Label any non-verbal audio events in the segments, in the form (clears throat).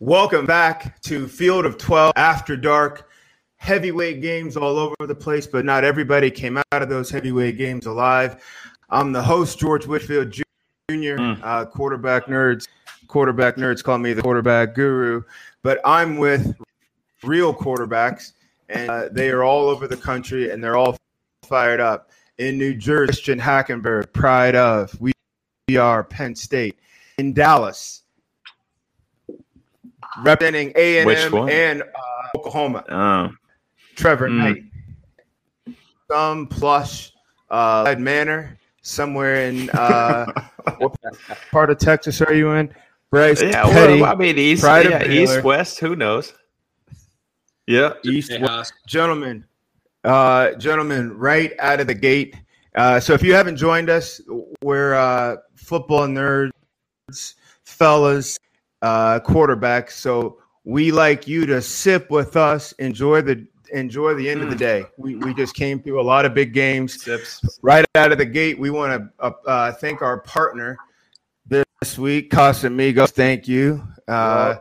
Welcome back to Field of 12 After Dark. Heavyweight games all over the place, but not everybody came out of those heavyweight games alive. I'm the host, George Whitfield Jr., mm. uh, quarterback nerds. Quarterback nerds call me the quarterback guru, but I'm with real quarterbacks, and uh, they are all over the country, and they're all fired up. In New Jersey, Christian Hackenberg, pride of. We are Penn State. In Dallas, representing A and M and uh, Oklahoma. Oh. Trevor mm. Knight, some plush uh, manor somewhere in uh, (laughs) what part of Texas are you in? Bryce yeah, Petty, well, I mean east, yeah, east, west, who knows? Yeah, east, west. gentlemen, uh, gentlemen, right out of the gate. Uh, so if you haven't joined us, we're uh, football nerds, fellas, uh, quarterbacks. So we like you to sip with us, enjoy the enjoy the end of the mm. day. We, we just came through a lot of big games. Sips. Right out of the gate, we want to uh, uh, thank our partner this week, Casamigos. Thank you. Uh,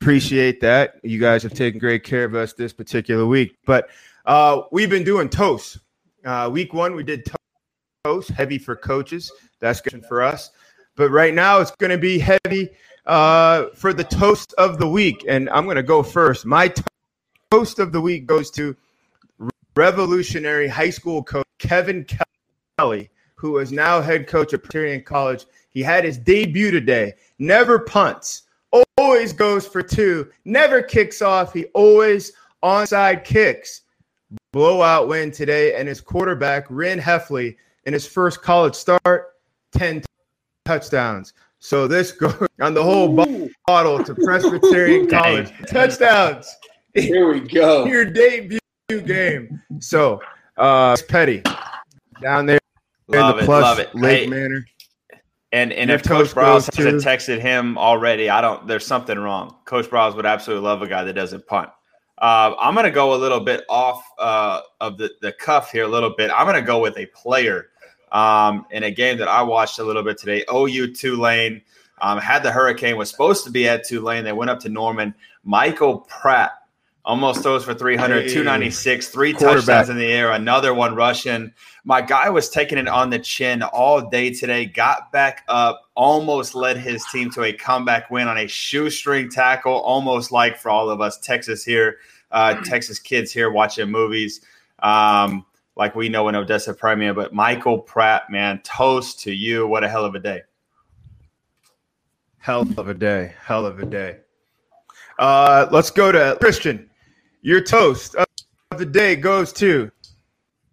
appreciate that. You guys have taken great care of us this particular week. But uh, we've been doing toast. Uh, week one, we did toast, heavy for coaches. That's good for us. But right now, it's going to be heavy uh, for the toast of the week. And I'm going to go first. My toast of the week goes to revolutionary high school coach Kevin Kelley, who is now head coach at Presbyterian College. He had his debut today. Never punts, always goes for two, never kicks off. He always onside kicks. Blowout win today, and his quarterback, Ren Hefley, in his first college start, 10 touchdowns. So this goes (laughs) on the whole Ooh. bottle to Presbyterian (laughs) College. Touchdowns. Here we go. (laughs) Your debut game. So uh Petty down there love in the it, plus love it. Lake hey, Manor. And and if Coach Browse hasn't texted him already, I don't. There's something wrong. Coach Browse would absolutely love a guy that doesn't punt. Uh, I'm going to go a little bit off uh, of the, the cuff here, a little bit. I'm going to go with a player um, in a game that I watched a little bit today. OU Tulane um, had the Hurricane, was supposed to be at Tulane. They went up to Norman. Michael Pratt almost throws for 300, hey, 296, three touchdowns in the air, another one rushing. My guy was taking it on the chin all day today, got back up, almost led his team to a comeback win on a shoestring tackle, almost like for all of us Texas here, uh, Texas kids here watching movies. Um, like we know in Odessa Permian. But Michael Pratt, man, toast to you. What a hell of a day. Hell of a day. Hell of a day. Uh, let's go to Christian. Your toast of the day goes to.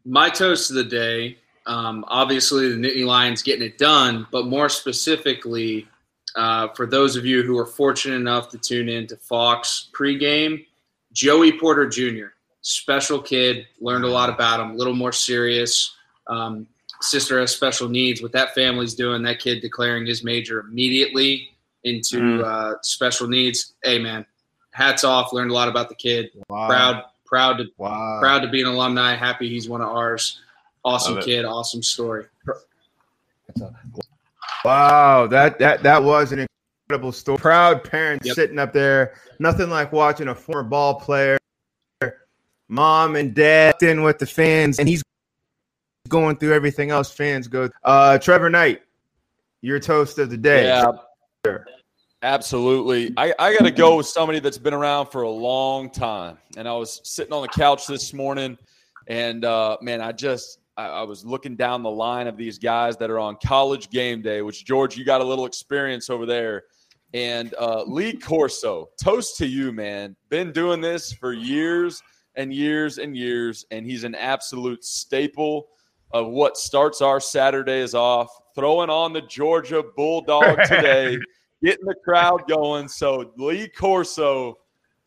My toast of the day, um, obviously, the Nittany Lions getting it done, but more specifically, uh, for those of you who are fortunate enough to tune in to Fox pregame, Joey Porter Jr special kid. Learned a lot about him. A little more serious. Um, sister has special needs. What that family's doing, that kid declaring his major immediately into mm. uh, special needs. Hey, man, hats off. Learned a lot about the kid. Wow. Proud, proud to wow. proud to be an alumni. Happy he's one of ours. Awesome kid. Awesome story. Wow, that that that was an incredible story. Proud parents yep. sitting up there. Nothing like watching a former ball player mom and dad in with the fans, and he's going through everything else fans go. Uh, Trevor Knight, your toast of the day. Yeah, absolutely. I, I got to go with somebody that's been around for a long time. And I was sitting on the couch this morning, and uh, man, I just I, I was looking down the line of these guys that are on college game day. Which George, you got a little experience over there. And uh, Lee Corso, toast to you, man. Been doing this for years and years and years, and he's an absolute staple of what starts our Saturdays off. Throwing on the Georgia Bulldog (laughs) today, getting the crowd going. So Lee Corso,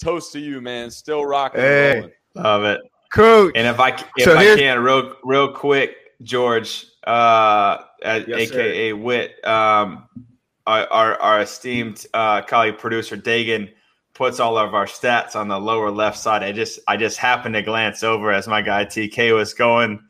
toast to you, man. Still rocking. Hey, love it, coach. And if I if so I can, real real quick, George, uh, yes, aka sir. Wit, um, our, our, our esteemed uh, colleague producer Dagan puts all of our stats on the lower left side. I just I just happened to glance over as my guy TK was going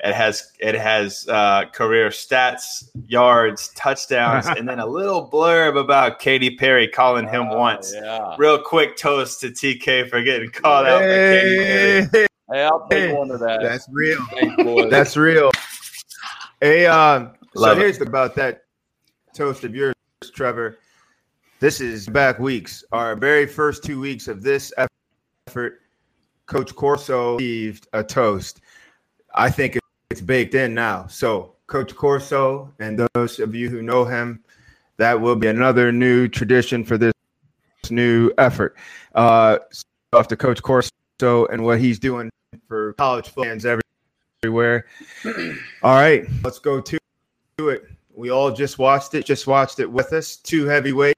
It has it has uh, career stats, yards, touchdowns, and then a (laughs) little blurb about Katy Perry calling him oh, once. Yeah. Real quick toast to TK for getting called out hey. Katy Perry. Hey, I'll take hey. one of that. That's real. That's real. Hey, um, so here's about that toast of yours, Trevor. This is back weeks. Our very first two weeks of this effort, Coach Corso received a toast. I think it's baked in now. So, Coach Corso, and those of you who know him, that will be another new tradition for this new effort. Uh, off to Coach Corso and what he's doing for college fans everywhere. (clears throat) All right, let's go to it. We all just watched it. Just watched it with us. Two heavyweights.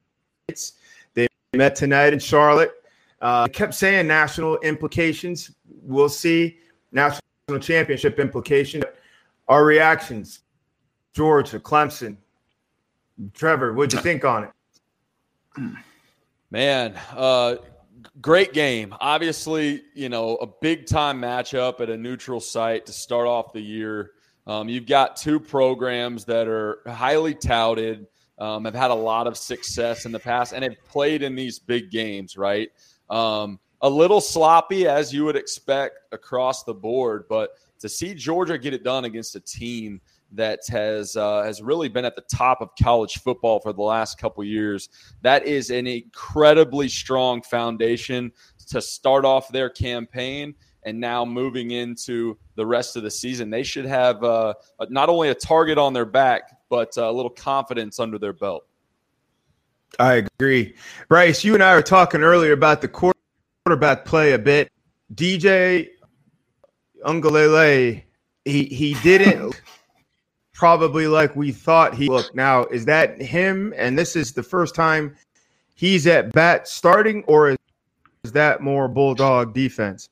They met tonight in Charlotte. Uh, kept saying national implications. We'll see national championship implications. Our reactions: Georgia, Clemson. Trevor, what'd you think on it? Man, uh, great game. Obviously, you know, a big time matchup at a neutral site to start off the year. Um, you've got two programs that are highly touted, um, have had a lot of success in the past, and have played in these big games, right? Um, a little sloppy, as you would expect across the board, but to see Georgia get it done against a team that has uh, has really been at the top of college football for the last couple years. That is an incredibly strong foundation to start off their campaign. And now moving into the rest of the season, they should have uh, not only a target on their back, but a little confidence under their belt. I agree. Bryce, you and I were talking earlier about the quarterback play a bit. DJ Uiagalelei, he he didn't (laughs) probably like we thought he looked. Now, is that him? And this is the first time he's at bat starting, or is that more Bulldog defense?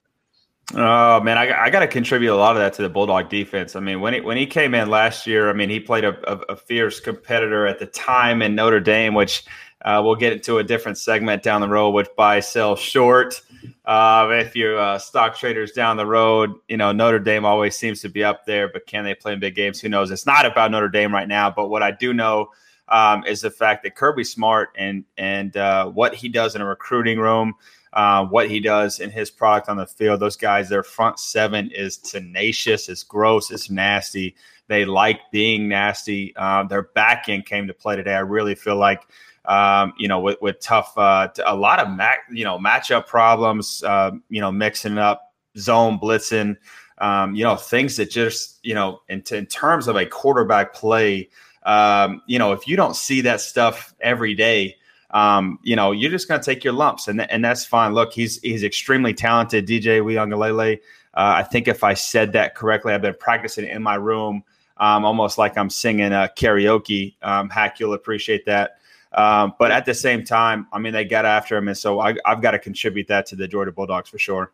Oh man, I, I got to contribute a lot of that to the Bulldog defense. I mean, when he when he came in last year, I mean, he played a, a, a fierce competitor at the time in Notre Dame, which uh, we'll get into a different segment down the road, which buy sell short. Uh, if you're uh, stock traders down the road, you know Notre Dame always seems to be up there, but can they play in big games? Who knows? It's not about Notre Dame right now, but what I do know um, is the fact that Kirby Smart and and uh, what he does in a recruiting room, uh, what he does in his product on the field. Those guys, their front seven is tenacious, it's gross, it's nasty. They like being nasty. Uh, their back end came to play today. I really feel like um, you know, with, with tough, uh, a lot of mac, you know, matchup problems, uh, you know, mixing up zone blitzing, um, you know, things that just, you know, in, t- in terms of a quarterback play, um, you know, if you don't see that stuff every day, um, you know, you're just going to take your lumps, and and that's fine. Look, he's he's extremely talented, DJ Uiagalelei. Uh, I think if I said that correctly, I've been practicing in my room, um, almost like I'm singing a karaoke. Um, Hack, you'll appreciate that. Um, but at the same time, I mean, they got after him, and so I, have got to contribute that to the Georgia Bulldogs for sure.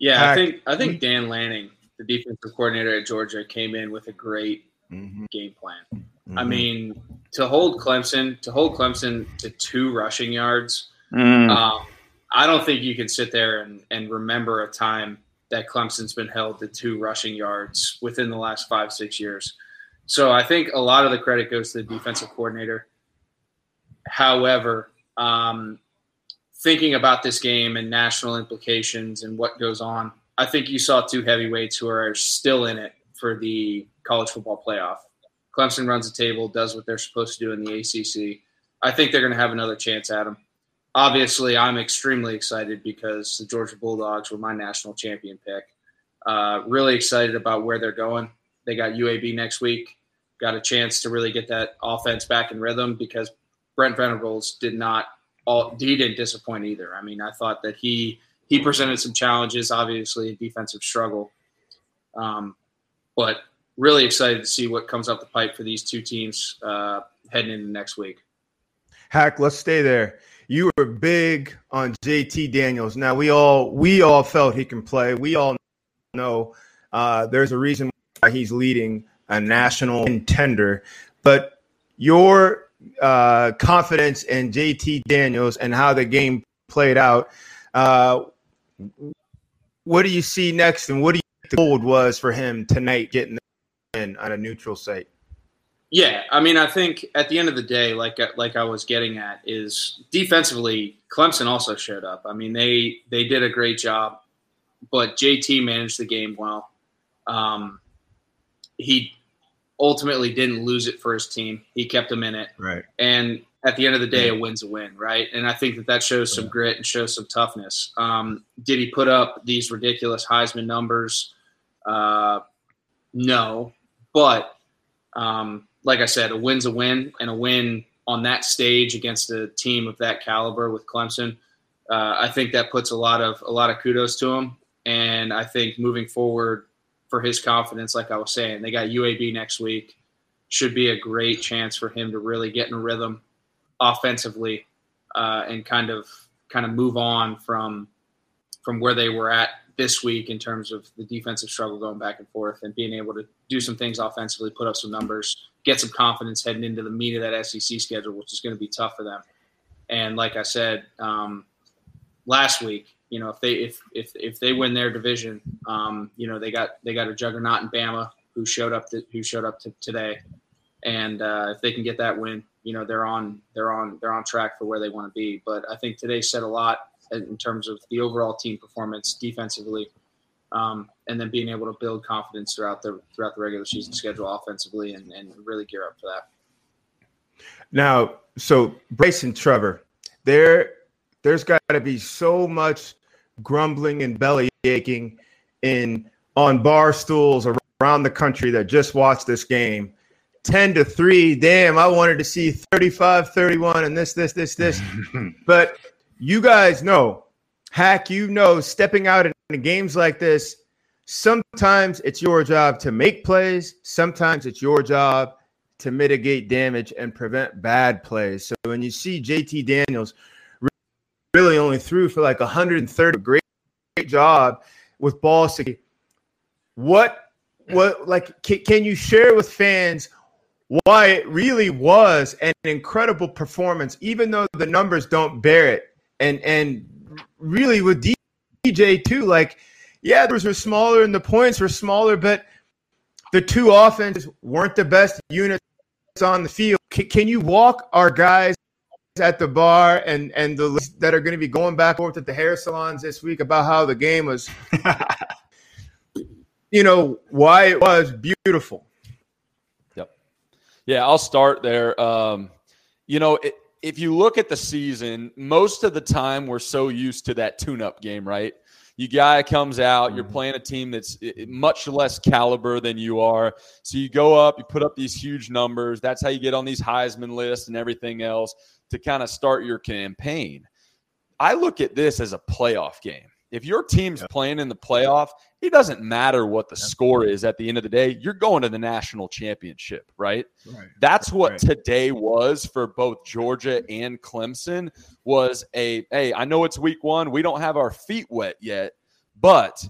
Yeah, I think I think Dan Lanning, the defensive coordinator at Georgia, came in with a great mm-hmm. game plan. Mm-hmm. I mean, to hold Clemson, to hold Clemson to two rushing yards, mm. um, I don't think you can sit there and, and remember a time that Clemson's been held to two rushing yards within the last five six years. So I think a lot of the credit goes to the defensive coordinator. However, um, thinking about this game and national implications and what goes on, I think you saw two heavyweights who are still in it for the college football playoff. Clemson runs the table, does what they're supposed to do in the ACC. I think they're going to have another chance at them. Obviously, I'm extremely excited because the Georgia Bulldogs were my national champion pick. Uh, really excited about where they're going. They got UAB next week. Got a chance to really get that offense back in rhythm because Brent Venables did not all he didn't disappoint either. I mean, I thought that he he presented some challenges, obviously a defensive struggle, um, but really excited to see what comes up the pipe for these two teams uh, heading into next week. Hack, let's stay there. You were big on JT Daniels. Now we all we all felt he can play. We all know uh, there's a reason why he's leading a national contender. But your uh, confidence in JT Daniels and how the game played out. Uh, what do you see next, and what do you think the gold was for him tonight getting in on a neutral site. Yeah, I mean, I think at the end of the day, like like I was getting at, is defensively, Clemson also showed up. I mean, they they did a great job, but JT managed the game well. Um, he ultimately didn't lose it for his team. He kept them in it. Right. And at the end of the day, a win's a win, right? And I think that that shows some grit and shows some toughness. Um, did he put up these ridiculous Heisman numbers? Uh, no, but um, like I said, a win's a win, and a win on that stage against a team of that caliber with Clemson, uh, I think that puts a lot of a lot of kudos to him. And I think moving forward, for his confidence, like I was saying, they got UAB next week. Should be a great chance for him to really get in a rhythm offensively uh, and kind of kind of move on from from where they were at this week in terms of the defensive struggle going back and forth and being able to do some things offensively, put up some numbers, get some confidence heading into the meat of that SEC schedule, which is going to be tough for them. And like I said um, last week, you know, if they if if if they win their division, um, you know, they got they got a juggernaut in Bama who showed up to, who showed up to today, and uh, if they can get that win, you know, they're on they're on they're on track for where they want to be. But I think today said a lot in terms of the overall team performance defensively, um, and then being able to build confidence throughout the throughout the regular season schedule offensively, and, and really gear up for that. Now, so Bryson Trevor, there there's got to be so much grumbling and belly aching in on bar stools around the country that just watched this game 10 to 3 damn i wanted to see 35 31 and this this this this (laughs) but you guys know hack you know stepping out in games like this sometimes it's your job to make plays sometimes it's your job to mitigate damage and prevent bad plays so when you see jt daniels really only threw for like 130. Great, great job with ball security. What, what, like, can, can you share with fans why it really was an incredible performance, even though the numbers don't bear it? And and really with DJ too, like, yeah, those were smaller and the points were smaller, but the two offenses weren't the best units on the field. Can, can you walk our guys at the bar and and the that are going to be going back forth at the hair salons this week about how the game was (laughs) you know why it was beautiful? Yep. Yeah i'll start there. Um, you know it, if you look at the season most of the time we're so used to that tune-up game right you guy comes out, you're mm-hmm. playing a team that's much less caliber than you are. So you go up, you put up these huge numbers. That's how you get on these Heisman lists and everything else to kind of start your campaign. I look at this as a playoff game. If your team's yep. playing in the playoff, it doesn't matter what the yep. score is at the end of the day. You're going to the national championship, right? right. That's what right. today was for both Georgia and Clemson was a hey, I know it's week 1, we don't have our feet wet yet, but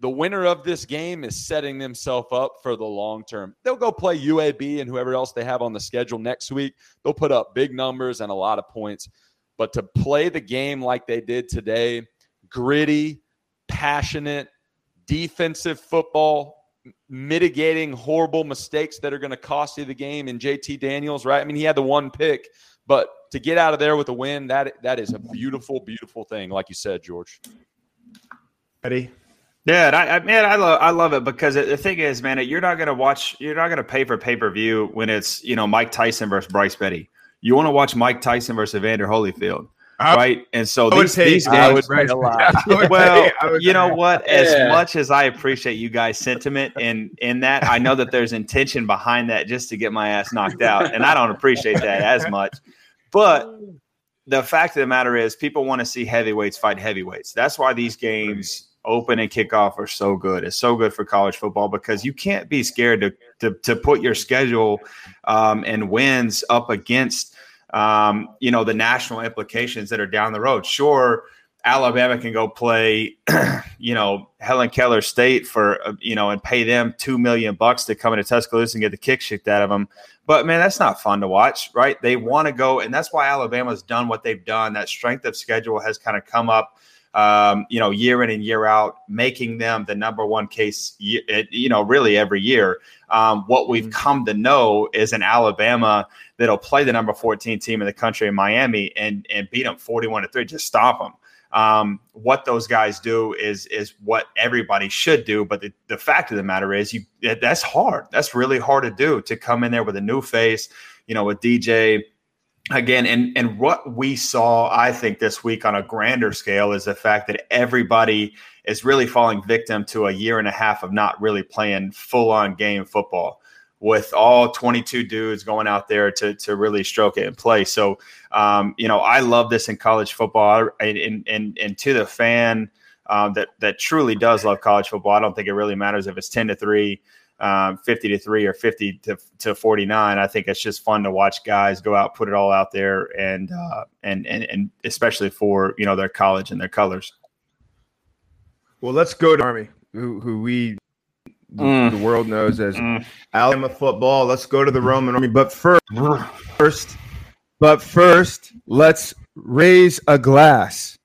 the winner of this game is setting themselves up for the long term. They'll go play UAB and whoever else they have on the schedule next week. They'll put up big numbers and a lot of points. But to play the game like they did today, gritty, passionate, defensive football, mitigating horrible mistakes that are going to cost you the game in JT Daniels, right? I mean, he had the one pick, but to get out of there with a win, that that is a beautiful, beautiful thing, like you said, George. Eddie. Yeah, I, I man, I love I love it because the thing is, man, you're not gonna watch, you're not gonna pay for pay per view when it's you know Mike Tyson versus Bryce Petty. You want to watch Mike Tyson versus Evander Holyfield, I, right? And so these, these games, right. (laughs) well, you know what? As yeah. much as I appreciate you guys' sentiment in in that, I know that there's intention behind that just to get my ass knocked out, and I don't appreciate that as much. But the fact of the matter is, people want to see heavyweights fight heavyweights. That's why these games open and kickoff are so good. It's so good for college football because you can't be scared to to, to put your schedule um, and wins up against um, you know the national implications that are down the road. Sure, Alabama can go play (clears throat) you know Helen Keller State for uh, you know and pay them two million bucks to come into Tuscaloosa and get the kick kicked out of them. But man, that's not fun to watch, right? They want to go, and that's why Alabama's done what they've done. That strength of schedule has kind of come up um, you know, year in and year out, making them the number one case, you know, really every year. Um, what we've mm-hmm. come to know is an Alabama that'll play the number 14 team in the country in Miami and, and beat them 41 to 3, just stop them. Um, what those guys do is is what everybody should do. But the, the fact of the matter is, you that's hard. That's really hard to do to come in there with a new face, you know, with DJ again and and what we saw i think this week on a grander scale is the fact that everybody is really falling victim to a year and a half of not really playing full on game football with all 22 dudes going out there to to really stroke it and play. So um, you know i love this in college football. And and and to the fan um, that that truly does love college football i don't think it really matters if it's 10 to 3 um, 50 to 3 or 50 to, to 49 i think it's just fun to watch guys go out put it all out there and uh, and, and and especially for you know their college and their colors well let's go to army who, who we mm. the world knows as mm. alabama football let's go to the roman army but first first but first let's raise a glass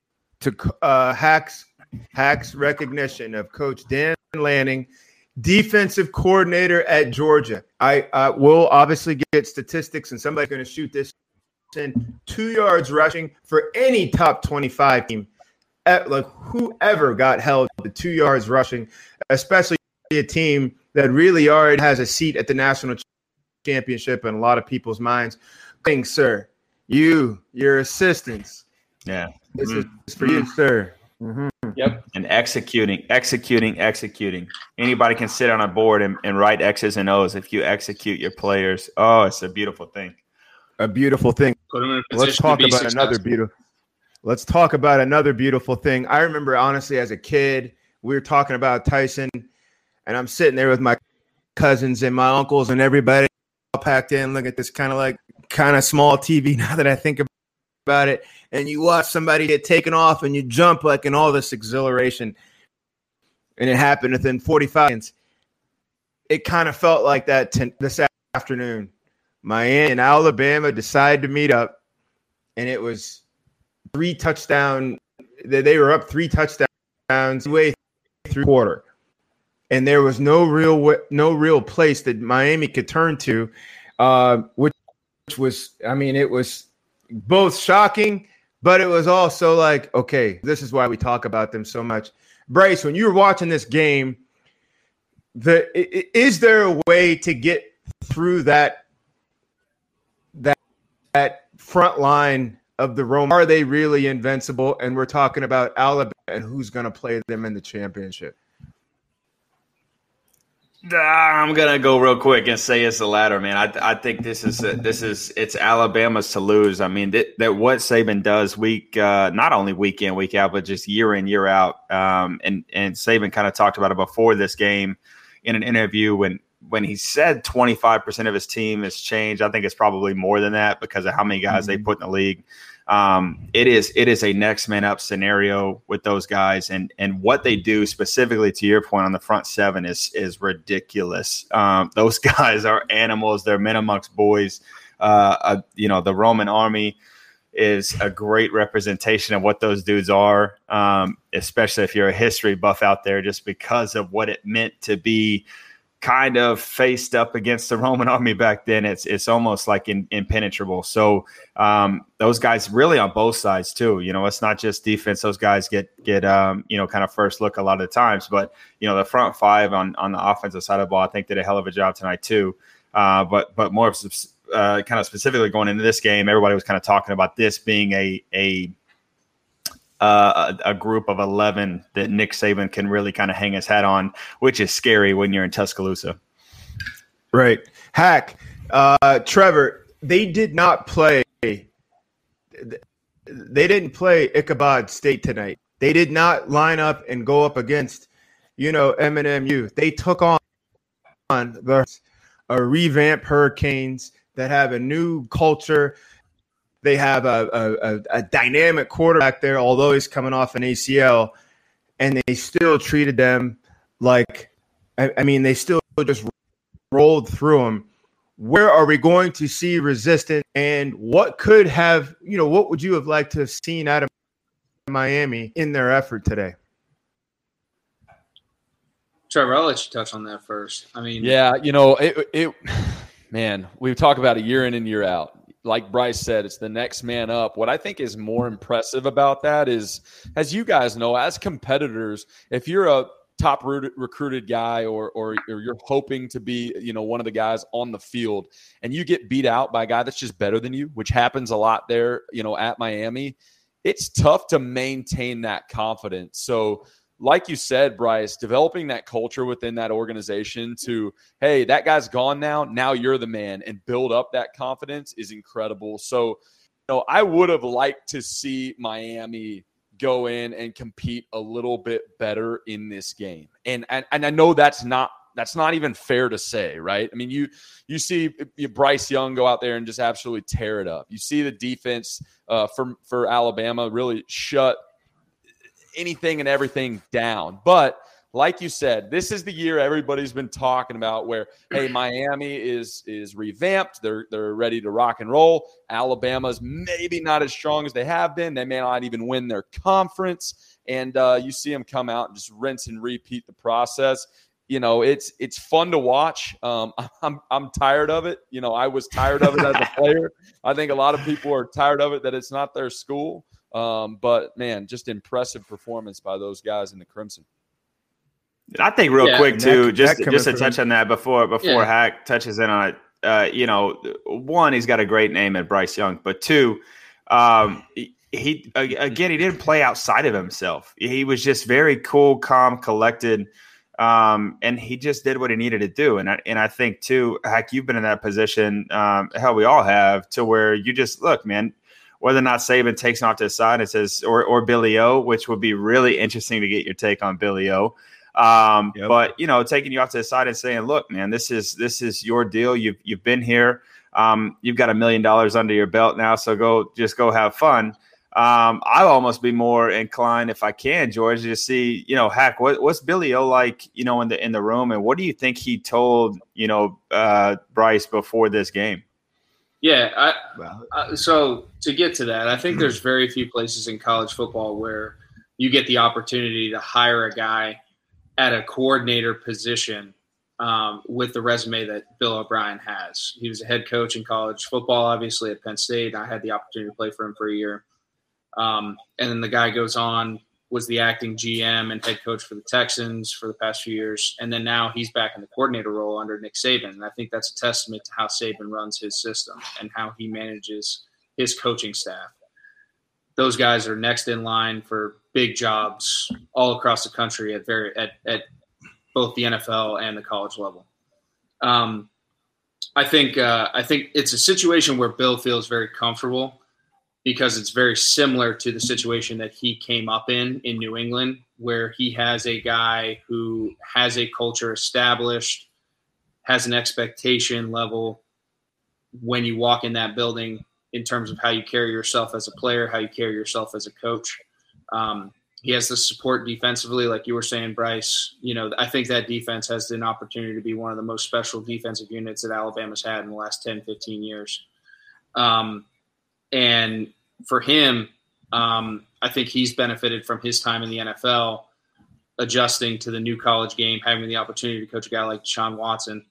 to uh, hacks hacks recognition of coach dan lanning defensive coordinator at Georgia. I uh, will obviously get statistics, and somebody's going to shoot this in two yards rushing for any top 25 team. At, like whoever got held to two yards rushing, especially a team that really already has a seat at the national championship in a lot of people's minds. Thanks, sir. You, your assistants. Yeah. This mm-hmm. is for you, sir. Mm-hmm. Yep. And executing, executing, executing. Anybody can sit on a board and, and write X's and O's if you execute your players. Oh, it's a beautiful thing. A beautiful thing. Let's talk about successful. another beautiful. Let's talk about another beautiful thing. I remember honestly as a kid, we were talking about Tyson, and I'm sitting there with my cousins and my uncles and everybody all packed in. Look at this kind of like kind of small TV (laughs) now that I think about it and you watch somebody get taken off and you jump like in all this exhilaration and it happened within 45 seconds it kind of felt like that t- this afternoon. Miami and alabama decided to meet up and it was three touchdown they were up three touchdowns way through quarter and there was no real no real place that miami could turn to uh, which, which was i mean it was both shocking but it was also like, okay, this is why we talk about them so much. Bryce, when you were watching this game, the is there a way to get through that that that front line of the Rome? Are they really invincible? And we're talking about Alabama and who's going to play them in the championship. I'm gonna go real quick and say it's the latter, man. I, I think this is a, this is it's Alabama's to lose. I mean that, that what Saban does week uh, not only week in week out, but just year in year out. Um, and and Saban kind of talked about it before this game in an interview when when he said 25 percent of his team has changed. I think it's probably more than that because of how many guys mm-hmm. they put in the league um, it is it is a next man up scenario with those guys, and and what they do specifically to your point on the front seven is is ridiculous. Um, those (laughs) guys are animals. They're men amongst boys. Uh, uh, you know, the Roman army is a great representation of what those dudes are, um, especially if you're a history buff out there, just because of what it meant to be kind of faced up against the (laughs) Roman army back then, it's it's almost like in, impenetrable. So um, those guys really on both sides too. You know, it's not just defense; those guys get get um, you know kind of first look a lot of times. But you know, the front five on on the offensive side of the ball, I think did a hell of a job tonight too. Uh, but but more uh, kind of specifically going into this game, everybody was kind of talking about this being a a uh, a, a, group of 11 that Nick Saban can really kind of hang his hat on, which is scary when you're in Tuscaloosa. Right. Hack, uh, Trevor, they did not play. They didn't play Ichabod State tonight. They did not line up and go up against, you know, MNMU. They took on, on the a revamp Hurricanes that have a new culture they have a, a, a dynamic quarterback there, although he's coming off an ACL, and they still treated them like, I, I mean, they still just rolled through them. Where are we going to see resistance, and what could have, you know, what would you have liked to have seen out of Miami in their effort today? Trevor, I'll let you touch on that first. I mean, yeah, you know, it, it (sighs) man, we talk about a year in and year out. Like Bryce said, it's the next man up. What I think is more impressive about that is, as you guys know, as competitors, if you're a top recruited guy or, or, or you're hoping to be you know one of the guys on the field and you get beat out by a guy that's just better than you which happens a lot there you know at miami it's tough to maintain that confidence so like you said bryce developing that culture within that organization to hey that guy's gone now now you're the man and build up that confidence is incredible so you know i would have liked to see miami go in and compete a little bit better in this game. And and, and I know that's not that's not even fair to say, right? I mean, you you see Bryce Young go out there and just absolutely tear it up. You see the defense uh, for for Alabama really shut anything and everything down, but like you said, this is the year everybody's been talking about where hey, (clears throat) Miami is is revamped. They're they're ready to rock and roll. Alabama's maybe not as strong as they have been. They may not even win their conference. And uh, you see them come out and just rinse and repeat the process. You know, it's it's fun to watch. Um, (laughs) I'm I'm tired of it. You know, I was tired of it as a (laughs) player. I think a lot of people are tired of it that it's not their school. Um, but man, just impressive performance by those guys in the Crimson. I think real yeah, quick too, that, just that just to touch on that before before yeah. Hack touches in on it. Uh, you know, one, he's got a great name at Bryce Young, but two, um, he, again he didn't play outside of himself. He was just very cool, calm, collected, um, and he just did what he needed to do. And I, and I think too, Hack, you've been in that position. Um, hell, we all have to where you just look, man. Whether or not Saban takes him off to the side and says, or or Billy O, which would be really interesting to get your take on Billy O. Um, yep. But you know, taking you off to the side and saying, "Look, man, this is this is your deal. You've you've been here. Um, you've got a million dollars under your belt now, so go just go have fun." Um, I'll almost be more inclined, if I can, George, to see, you know, heck, what, what's Billy O like, you know, in the in the room, and what do you think he told, you know, uh, Bryce before this game? Yeah, I, uh, so to get to that, I think there's very few places in college football where you get the opportunity to hire a guy at a coordinator position um, with the resume that Bill O'Brien has. He was a head coach in college football, obviously at Penn State. I had the opportunity to play for him for a year. Um, and then the guy goes on, was the acting GM and head coach for the Texans for the past few years. And then now he's back in the coordinator role under Nick Saban. And I think that's a testament to how Saban runs his system and how he manages his coaching staff. Those guys are next in line for big jobs all across the country at very at, at both the NFL and the college level. Um, I think uh, I think it's a situation where Bill feels very comfortable because it's very similar to the situation that he came up in in New England, where he has a guy who has a culture established, has an expectation level when you walk in that building in terms of how you carry yourself as a player, how you carry yourself as a coach. Um, he has the support defensively, like you were saying, Bryce. You know, I think that defense has an opportunity to be one of the most special defensive units that Alabama's had in the last 10, 15 years. Um, and for him, um, I think he's benefited from his time in the NFL, adjusting to the new college game, having the opportunity to coach a guy like Deshaun Watson,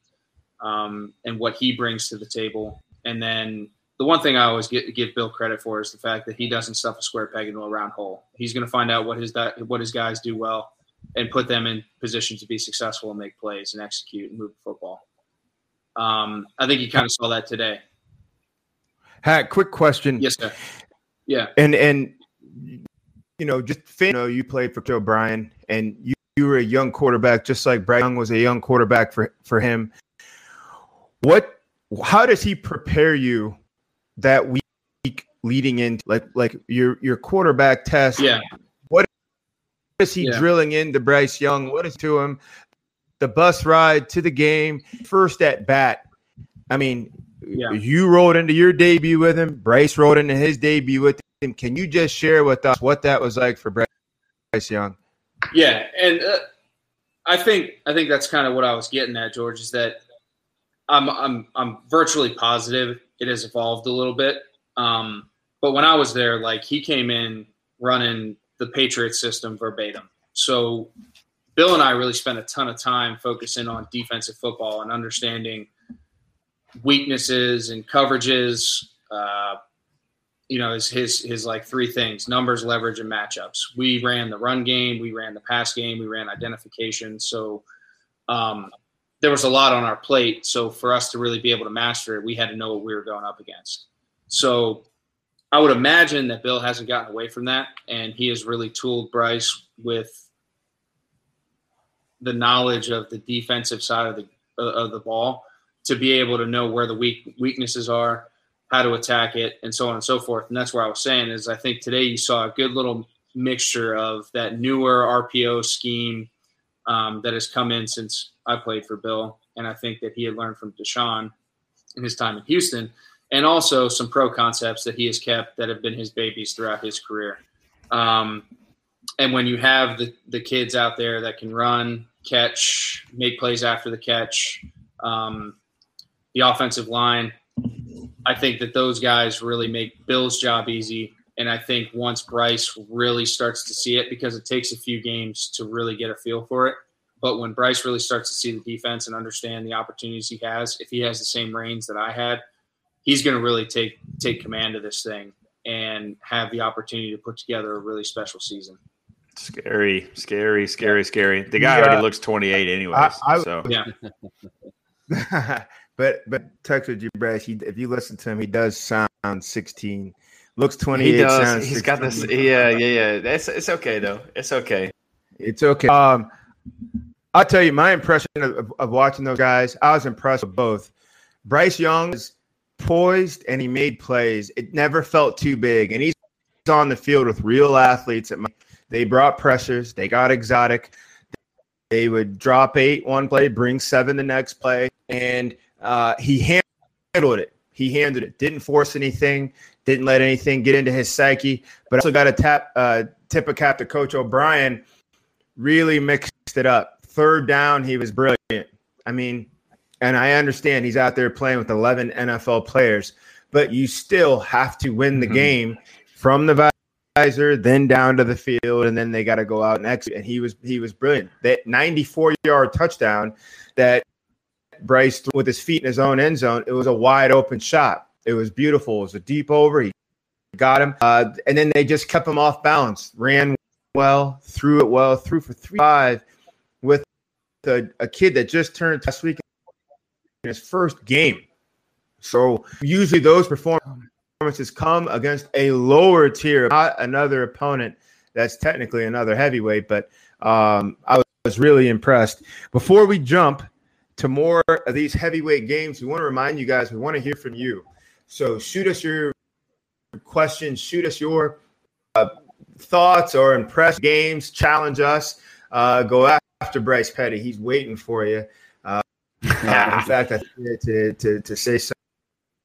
um, and what he brings to the table. And then the one thing I always get, give Bill credit for is the fact that he doesn't stuff a square peg into a round hole. He's going to find out what his what his guys do well and put them in position to be successful and make plays and execute and move the football. Um, I think you kind of saw that today. Hack, quick question. Yes, sir. Yeah, and and you know, just you know, you played for Joe Bryan, and you, you were a young quarterback, just like Bryce Young was a young quarterback for for him. What? How does he prepare you that week leading into like like your your quarterback test. Yeah. What is he yeah. drilling into Bryce Young? What is to him? The bus ride to the game, first at bat. I mean, yeah. you rolled into your debut with him. Bryce rolled into his debut with him. Can you just share with us what that was like for Bryce Young? Yeah, and uh, I think I think that's kind of what I was getting at, George. Is that I'm I'm I'm virtually positive it has evolved a little bit. Um, but when I was there, like he came in running the Patriot system verbatim. So Bill and I really spent a ton of time focusing on defensive football and understanding weaknesses and coverages. Uh, you know, his, his his like three things: numbers, leverage, and matchups. We ran the run game, we ran the pass game, we ran identification. So um, there was a lot on our plate. So for us to really be able to master it, we had to know what we were going up against. So I would imagine that Bill hasn't gotten away from that, and he has really tooled Bryce with the knowledge of the defensive side of the of the ball to be able to know where the weak weaknesses are, how to attack it, and so on and so forth. And that's where I was saying is I think today you saw a good little mixture of that newer RPO scheme um, that has come in since I played for Bill, and I think that he had learned from Deshaun in his time in Houston and also some pro concepts that he has kept that have been his babies throughout his career. Um, and when you have the, the kids out there that can run, catch, make plays after the catch, um, the offensive line, I think that those guys really make Bill's job easy. And I think once Bryce really starts to see it, because it takes a few games to really get a feel for it. But when Bryce really starts to see the defense and understand the opportunities he has, if he has the same reins that I had, he's going to really take take command of this thing and have the opportunity to put together a really special season. Scary, scary, scary, scary. The guy yeah. already looks 28 anyways. I, I, so yeah. (laughs) (laughs) but but text with you, Brad. He, if you listen to him, he does sound 16. Looks 28. He does. He's 16. got this. Yeah, yeah, yeah. It's it's okay though. It's okay. It's okay. Um, I'll tell you my impression of, of watching those guys. I was impressed with both. Bryce Young is poised and he made plays. It never felt too big. And he's on the field with real athletes. They brought pressures. They got exotic. They would drop eight one play, bring seven the next play, and uh, he handled it. He handled it. Didn't force anything. Didn't let anything get into his psyche. But also got a tap uh, tip of cap to Coach O'Brien. Really mixed it up. Third down, he was brilliant. I mean, and I understand he's out there playing with 11 NFL players, but you still have to win the mm-hmm. game from the visor, then down to the field, and then they got to go out and execute. And he was he was brilliant. That 94 yard touchdown that Bryce with his feet in his own end zone. It was a wide open shot. It was beautiful. It was a deep over. He got him, uh, and then they just kept him off balance. Ran well, threw it well, threw for three five with a, a kid that just turned last week his first game. So usually those performances come against a lower tier, not another opponent that's technically another heavyweight. But um, I was really impressed. Before we jump to more of these heavyweight games, we want to remind you guys we want to hear from you. So shoot us your questions, shoot us your uh, thoughts or impressed games, challenge us. Uh, go after Bryce Petty. He's waiting for you. Uh, in fact, I to, to, to say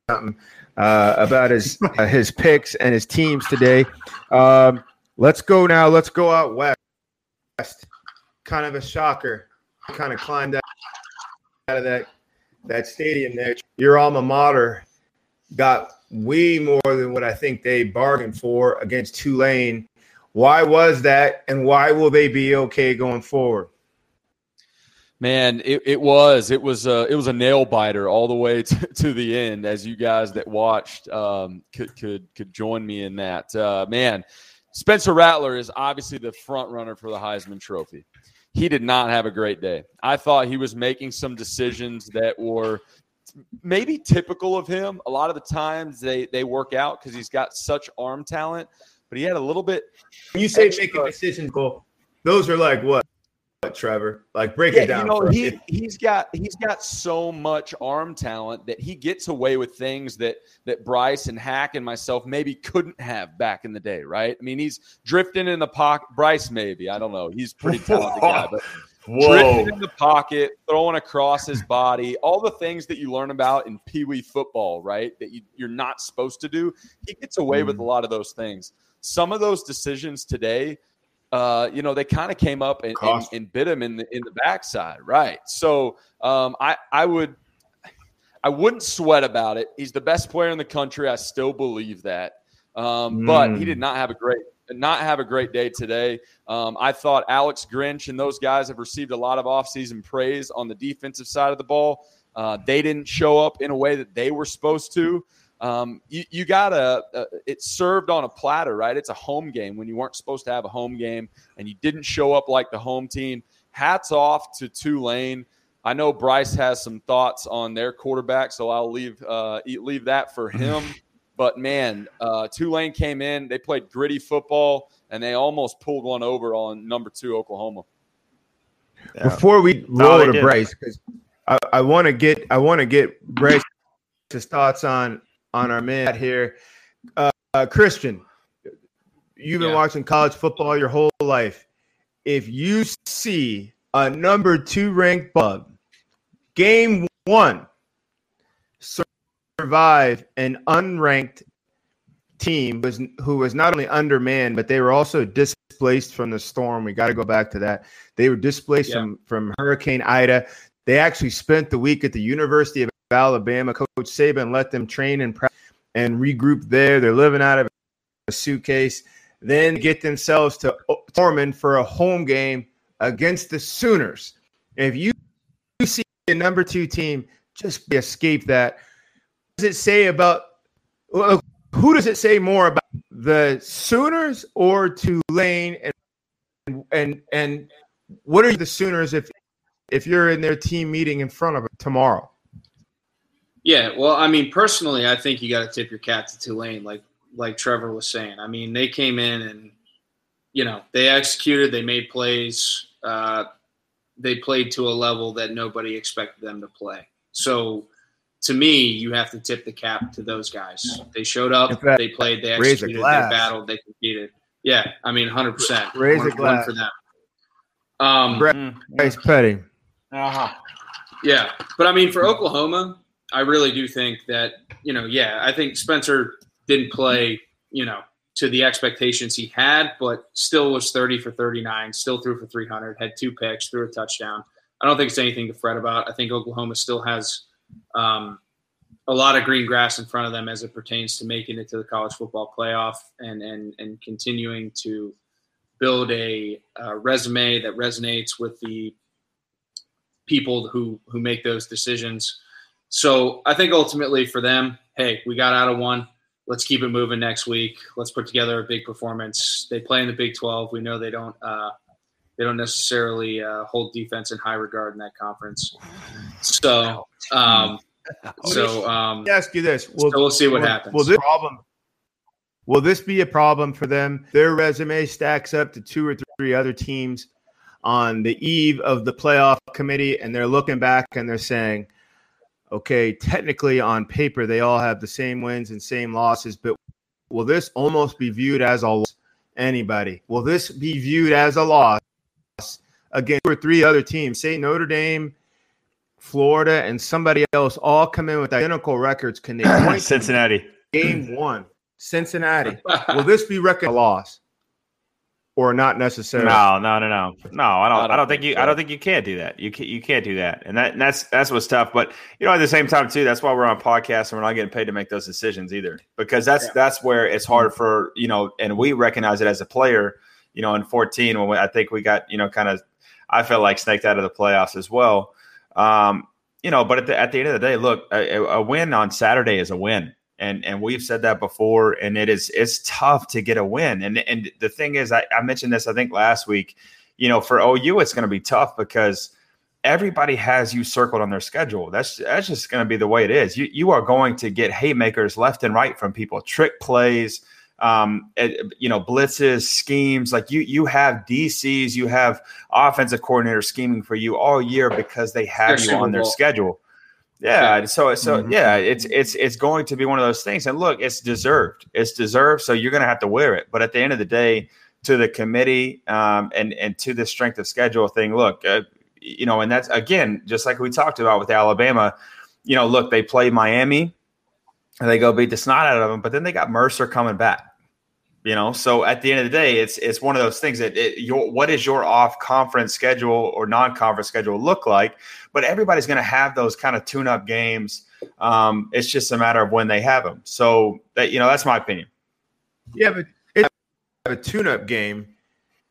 something uh, about his uh, his picks and his teams today. Um, let's go now. Let's go out west. Kind of a shocker. Kind of climbed out, of that that stadium there. Your alma mater got way more than what I think they bargained for against Tulane. Why was that, and why will they be okay going forward? Man, it, it was it was a it was a nail biter all the way (laughs) to, to the end. As you guys that watched um, could could could join me in that. Uh, man, Spencer Rattler is obviously the front runner for the Heisman Trophy. He did not have a great day. I thought he was making some decisions that were maybe typical of him. A lot of the times they they work out because he's got such arm talent, but he had a little bit. When you say extra. making decisions, Cole, those are like what Trevor? Like break yeah, it down. You know, he he's got he's got so much arm talent that he gets away with things that that Bryce and Hack and myself maybe couldn't have back in the day, right? I mean, he's drifting in the pocket. Bryce, maybe I don't know. He's pretty talented guy, but (laughs) Whoa. drifting in the pocket, throwing across his body, all the things that you learn about in Pee Wee football, right? That you, you're not supposed to do. He gets away mm. with a lot of those things. Some of those decisions today uh, you know, they kind of came up and, and, and, bit him in the in the backside, right? So um, I I would I wouldn't sweat about it. He's the best player in the country. I still believe that. Um, mm. But he did mm. not have a great not have a great day today. Um, I thought Alex Grinch and those guys have received a lot of offseason praise on the defensive side of the ball. Uh, they didn't show up in a way that they were supposed to. Um, you, you got to, uh, it served on a platter, right? It's a home game when you weren't supposed to have a home game and you didn't show up like the home team. Hats off to Tulane. I know Bryce has some thoughts on their quarterback, so I'll leave uh, leave that for (laughs) him. But man, uh, Tulane came in, they played gritty football, and they almost pulled one over on number two Oklahoma. Yeah. Before we roll no, to did. Bryce, because I want to get I want to get Bryce's thoughts on on our man here, uh, uh, Christian. You've been yeah. watching college football your whole life. If you see a number two ranked bug, game one, survive an unranked team was who was not only undermanned, but they were also displaced from the storm. We got to go back to that. They were displaced yeah. from from Hurricane Ida. They actually spent the week at the University of Alabama. Coach Saban let them train and practice and regroup there. They're living out of a suitcase. Then get themselves to Norman for a home game against the Sooners. If you see a number two team just escape that, what does it say about who does it say more about the Sooners or Tulane and and and what are the Sooners if if you're in their team meeting in front of them tomorrow? Yeah, well, I mean, personally, I think you got to tip your cap to Tulane, like like Trevor was saying. I mean, they came in and you know they executed, they made plays, uh, they played to a level that nobody expected them to play. So to me, you have to tip the cap to those guys. They showed up, fact, they played, they executed, they battled, they competed. Yeah, I mean, hundred percent. Raise a glass for them. Um, Bryce Petty. Uh huh. Yeah, but I mean, for Oklahoma, I really do think that you know, yeah, I think Spencer didn't play, you know, to the expectations he had, but still was 30 for 39, still threw for 300, had two picks, threw a touchdown. I don't think it's anything to fret about. I think Oklahoma still has um, a lot of green grass in front of them as it pertains to making it to the college football playoff and and and continuing to build a uh, resume that resonates with the people who who make those decisions. So I think ultimately for them, hey, we got out of one. Let's keep it moving next week. Let's put together a big performance. They play in the Big 12. We know they don't uh, they don't necessarily uh, hold defense in high regard in that conference. So, um, so um, Let me ask you this: we'll, so we'll see what will, happens. Will this problem? Will this be a problem for them? Their resume stacks up to two or three other teams on the eve of the playoff committee, and they're looking back and they're saying, "Okay, technically on paper they all have the same wins and same losses, but will this almost be viewed as a loss? Anybody? Will this be viewed as a loss against two or three other teams, say Notre Dame, Florida, and somebody else, all come in with identical records. Can they (clears throat) point Cincinnati game one? Cincinnati. (laughs) Will this be reckoned a loss? Or not necessarily. No, no, no, no, no. I don't. I don't, I don't think you. So. I don't think you can do that. You can't. You can't do that. And that. And that's that's what's tough. But you know, at the same time, too, that's why we're on podcasts and we're not getting paid to make those decisions either. Because that's yeah. that's where it's hard for you know, and we recognize it as a player. You know, in 14, when we, I think we got you know kind of I felt like snaked out of the playoffs as well. Um, you know, but at the, at the end of the day, look, a, a, win on Saturday is a win. And, and we've said that before, and it is it's tough to get a win. And and the thing is, I, I mentioned this I think last week. You know, for OU, it's going to be tough because everybody has you circled on their schedule. That's that's just going to be the way it is. You you are going to get haymakers left and right from people, trick plays, um, you know, blitzes, schemes. Like you, you have DCs, you have offensive coordinators scheming for you all year because they have you on their schedule. Yeah, so so mm-hmm. yeah, it's it's it's going to be one of those things. And look, it's deserved. It's deserved. So you're going to have to wear it. But at the end of the day, to the committee um, and and to the strength of schedule thing, look, uh, you know, and that's again just like we talked about with Alabama. You know, look, they play Miami. And they go beat the snot out of them, but then they got Mercer coming back. You know, so at the end of the day, it's it's one of those things that it, your what is your off conference schedule or non conference schedule look like? But everybody's going to have those kind of tune up games. Um, it's just a matter of when they have them. So that you know, that's my opinion. have a, it's a tune-up game,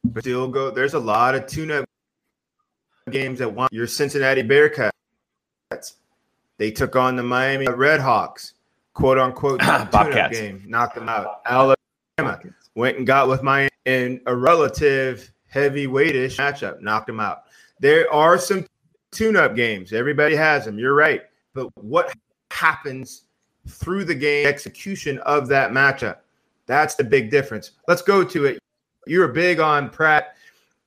but still go. There's a lot of tune-up games that want your Cincinnati Bearcats. They took on the Miami Redhawks, quote unquote (coughs) Bobcats game, knocked them out. Alabama went and got with Miami in a relative heavyweightish matchup, knocked him out. There are some tune-up games. Everybody has them. You're right. But what happens through the game execution of that matchup? That's the big difference. Let's go to it. You're big on Pratt.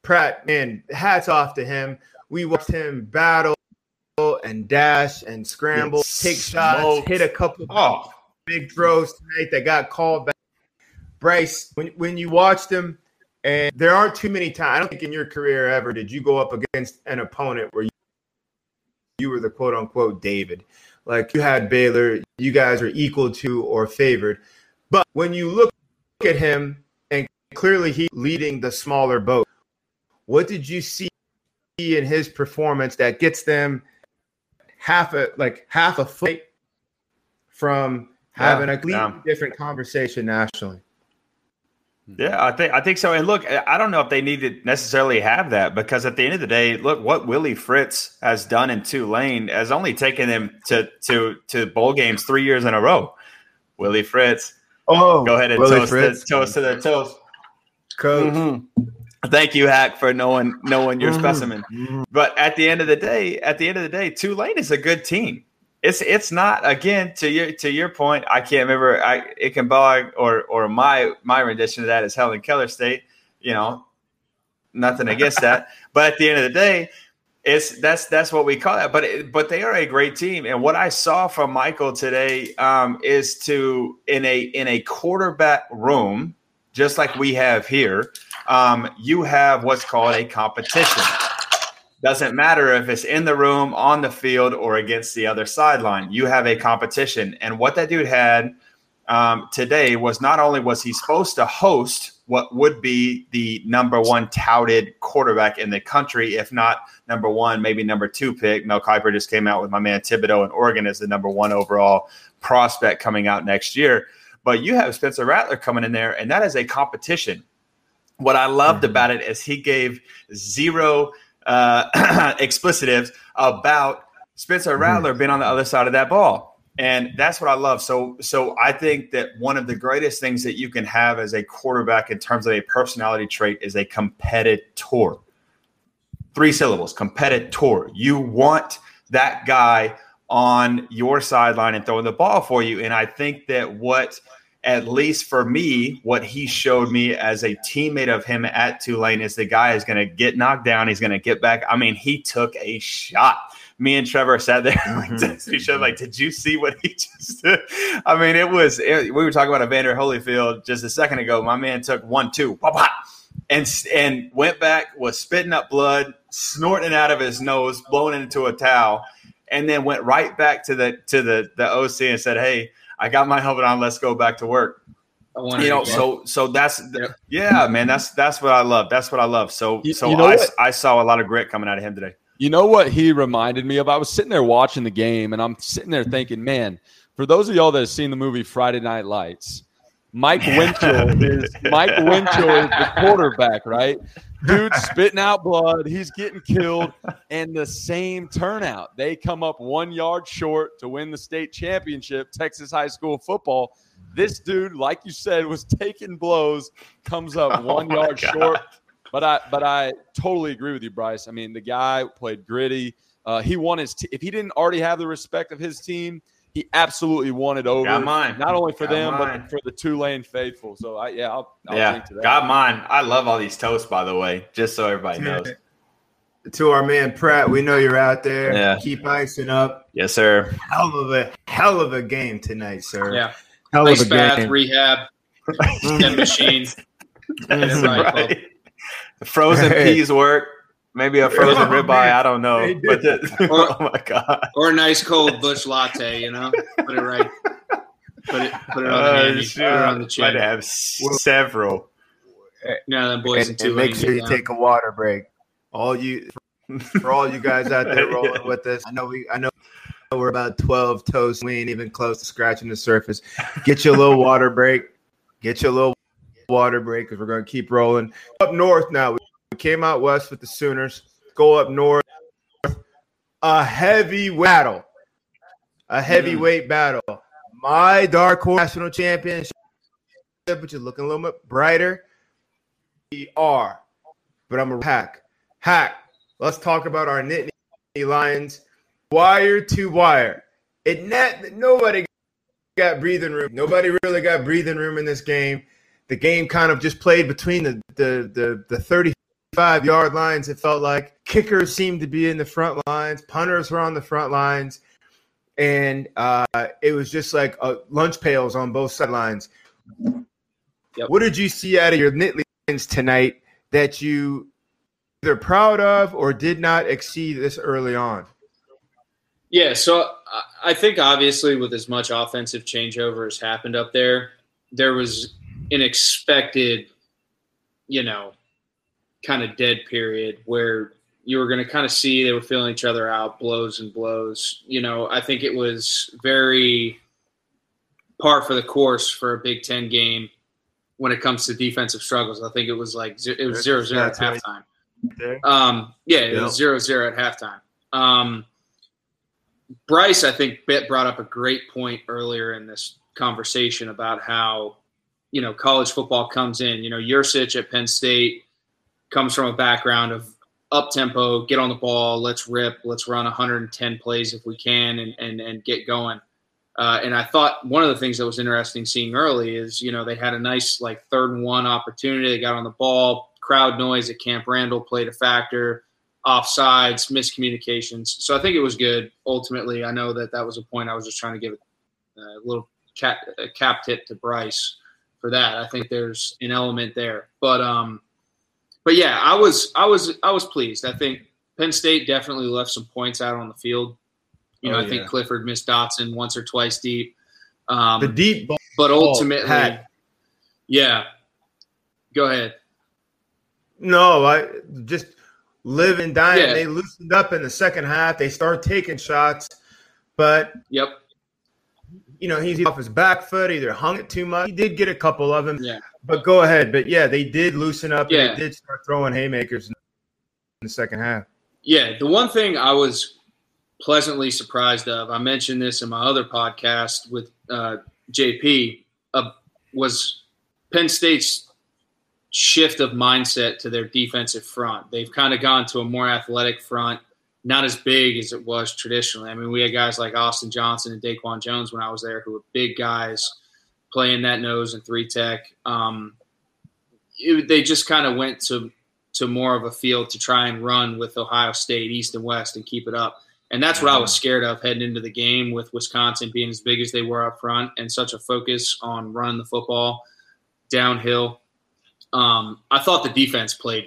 Pratt, man, hats off to him. We watched him battle and dash and scramble, take shots, hit a couple oh. big throws tonight that got called back. Bryce, when, when you watched him, and there aren't too many times, I don't think in your career ever did you go up against an opponent where you, you were the quote unquote David. Like you had Baylor, you guys are equal to or favored. But when you look at him, and clearly he leading the smaller boat, what did you see in his performance that gets them half a like half a foot from having yeah, a yeah. different conversation nationally? Yeah, I think I think so. And look, I don't know if they need to necessarily have that because at the end of the day, look what Willie Fritz has done in Tulane has only taken them to to to bowl games three years in a row. Willie Fritz. Oh, go ahead and Willie toast Fritz. the, toast to the toast, coach. Mm-hmm. Thank you, Hack, for knowing knowing your mm-hmm. specimen. Mm-hmm. But at the end of the day, at the end of the day, Tulane is a good team it's it's not again to your to your point. I can't remember. I Ickenbog or or my my rendition of that is Helen Keller State. You know, nothing against that. (laughs) But at the end of the day, it's that's that's what we call it. But it, but they are a great team. And what I saw from Michael today um, is to in a in a quarterback room, just like we have here. Um, you have what's called a competition. Doesn't matter if it's in the room, on the field, or against the other sideline. You have a competition. And what that dude had um, today was not only was he supposed to host what would be the number one touted quarterback in the country, if not number one, maybe number two pick. Mel Kiper just came out with my man Thibodeaux in Oregon as the number one overall prospect coming out next year. But you have Spencer Rattler coming in there, and that is a competition. What I loved mm-hmm. about it is he gave zero uh, (clears throat) explicitives about Spencer mm-hmm. Rattler being on the other side of that ball. And that's what I love. So, so I think that one of the greatest things that you can have as a quarterback in terms of a personality trait is a competitor. Three syllables, competitor. You want that guy on your sideline and throwing the ball for you. And I think that what at least for me, what he showed me as a teammate of him at Tulane is the guy is going to get knocked down. He's going to get back. I mean, he took a shot. Me and Trevor sat there mm-hmm. each other like, did you see what he (laughs) just did? I mean, it was, it, we were talking about Evander Holyfield just a second ago. My man took one, two, pop, pop, and, and went back, was spitting up blood, snorting out of his nose, blowing into a towel, and then went right back to the, to the, the OC and said, Hey, I got my helmet on. Let's go back to work. You know, so so that's yep. yeah, man. That's that's what I love. That's what I love. So you, so you know I, I saw a lot of grit coming out of him today. You know what he reminded me of? I was sitting there watching the game, and I'm sitting there thinking, man, for those of y'all that have seen the movie Friday Night Lights, Mike Winchell is Mike Winchell is the quarterback, right? Dude spitting out blood, he's getting killed, and the same turnout. They come up one yard short to win the state championship, Texas high school football. This dude, like you said, was taking blows, comes up oh one oh yard God. short. But I but I totally agree with you, Bryce. I mean, the guy played gritty. Uh, he won his. T- if he didn't already have the respect of his team, he absolutely wanted over. Got mine. Not only for got them, mine. but for the Tulane faithful. So I, yeah, I'll, I'll yeah, got mine. I love all these toasts, by the way, just so everybody knows. To our man Pratt, we know you're out there. Yeah. Keep icing up. Yes, sir. Hell of a hell of a game tonight, sir. Yeah. Hell Ice of a bath, game. rehab, (laughs) ten machines. (laughs) right. Frozen peas work. Maybe a (laughs) frozen oh, ribeye. I don't know. But the, (laughs) or, oh my god! Or a nice cold Busch Latte. You know, put it right. Put it. Put it on, uh, the, handy, put it on the chin. Might have several. No, then boys and, and make sure you take a water break. All you, for all you guys out there (laughs) rolling yeah. with us, I know we, I know we're about twelve toes. We ain't even close to scratching the surface. Get you a little water break. Get you a little water break because we're going to keep rolling. Up north now, we came out west with the Sooners. Go up north. A heavy battle. A heavyweight mm. battle. My dark horse national championship, which is looking a little bit brighter. We are, but I'm a hack. Hack. Let's talk about our Nittany Lions. Wire to wire. It net nobody got breathing room. Nobody really got breathing room in this game. The game kind of just played between the the the, the 35 yard lines. It felt like kickers seemed to be in the front lines, punters were on the front lines, and uh, it was just like uh, lunch pails on both sidelines. Yep. What did you see out of your Nitlians tonight that you either proud of or did not exceed this early on? Yeah, so I think obviously with as much offensive changeover as happened up there, there was an expected, you know, kind of dead period where you were going to kind of see they were feeling each other out, blows and blows. You know, I think it was very par for the course for a Big Ten game when it comes to defensive struggles. I think it was like it was zero zero at halftime. Um, yeah, it was zero zero at halftime. Um, Bryce, I think, bit brought up a great point earlier in this conversation about how, you know, college football comes in. You know, Yurcich at Penn State comes from a background of up tempo, get on the ball, let's rip, let's run 110 plays if we can, and and and get going. Uh, and I thought one of the things that was interesting seeing early is, you know, they had a nice like third and one opportunity. They got on the ball. Crowd noise at Camp Randall played a factor offsides, miscommunications. So I think it was good. Ultimately, I know that that was a point I was just trying to give a little cap, a cap tip to Bryce for that. I think there's an element there, but um, but yeah, I was I was I was pleased. I think Penn State definitely left some points out on the field. You know, oh, I think Clifford missed Dotson once or twice deep. Um, the deep ball, but ultimately, had. yeah. Go ahead. No, I just live and die. Yeah. They loosened up in the second half. They start taking shots, but yep, you know he's off his back foot. Either hung it too much. He did get a couple of them. Yeah, but go ahead. But yeah, they did loosen up. Yeah, they did start throwing haymakers in the second half. Yeah, the one thing I was pleasantly surprised of, I mentioned this in my other podcast with uh, JP, uh, was Penn State's shift of mindset to their defensive front. They've kind of gone to a more athletic front, not as big as it was traditionally. I mean, we had guys like Austin Johnson and Daquan Jones when I was there who were big guys playing that nose and three tech. Um, it, they just kind of went to to more of a field to try and run with Ohio State east and west and keep it up. And that's what I was scared of heading into the game with Wisconsin being as big as they were up front and such a focus on running the football downhill um, I thought the defense played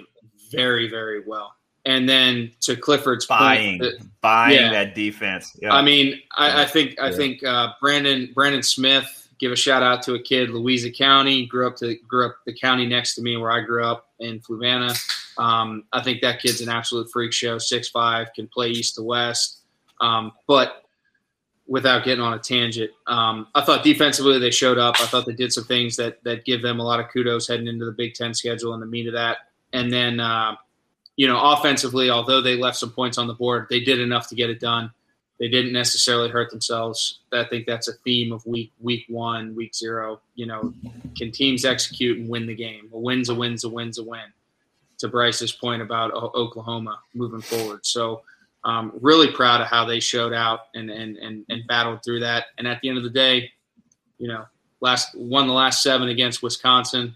very, very well. And then to Clifford's buying, point, buying yeah, that defense. Yeah. I mean, I, I think I yeah. think uh, Brandon Brandon Smith. Give a shout out to a kid, Louisa County. Grew up to grew up the county next to me where I grew up in Fluvanna. Um, I think that kid's an absolute freak show. Six five, can play east to west. Um, but without getting on a tangent. Um, I thought defensively they showed up. I thought they did some things that that give them a lot of kudos heading into the Big Ten schedule and the meat of that. And then, uh, you know, offensively, although they left some points on the board, they did enough to get it done. They didn't necessarily hurt themselves. I think that's a theme of week week one, week zero. You know, can teams execute and win the game? A win's a win's a win's a win. To Bryce's point about Oklahoma moving forward, so um, really proud of how they showed out and, and, and, and battled through that. And at the end of the day, you know, last won the last seven against Wisconsin.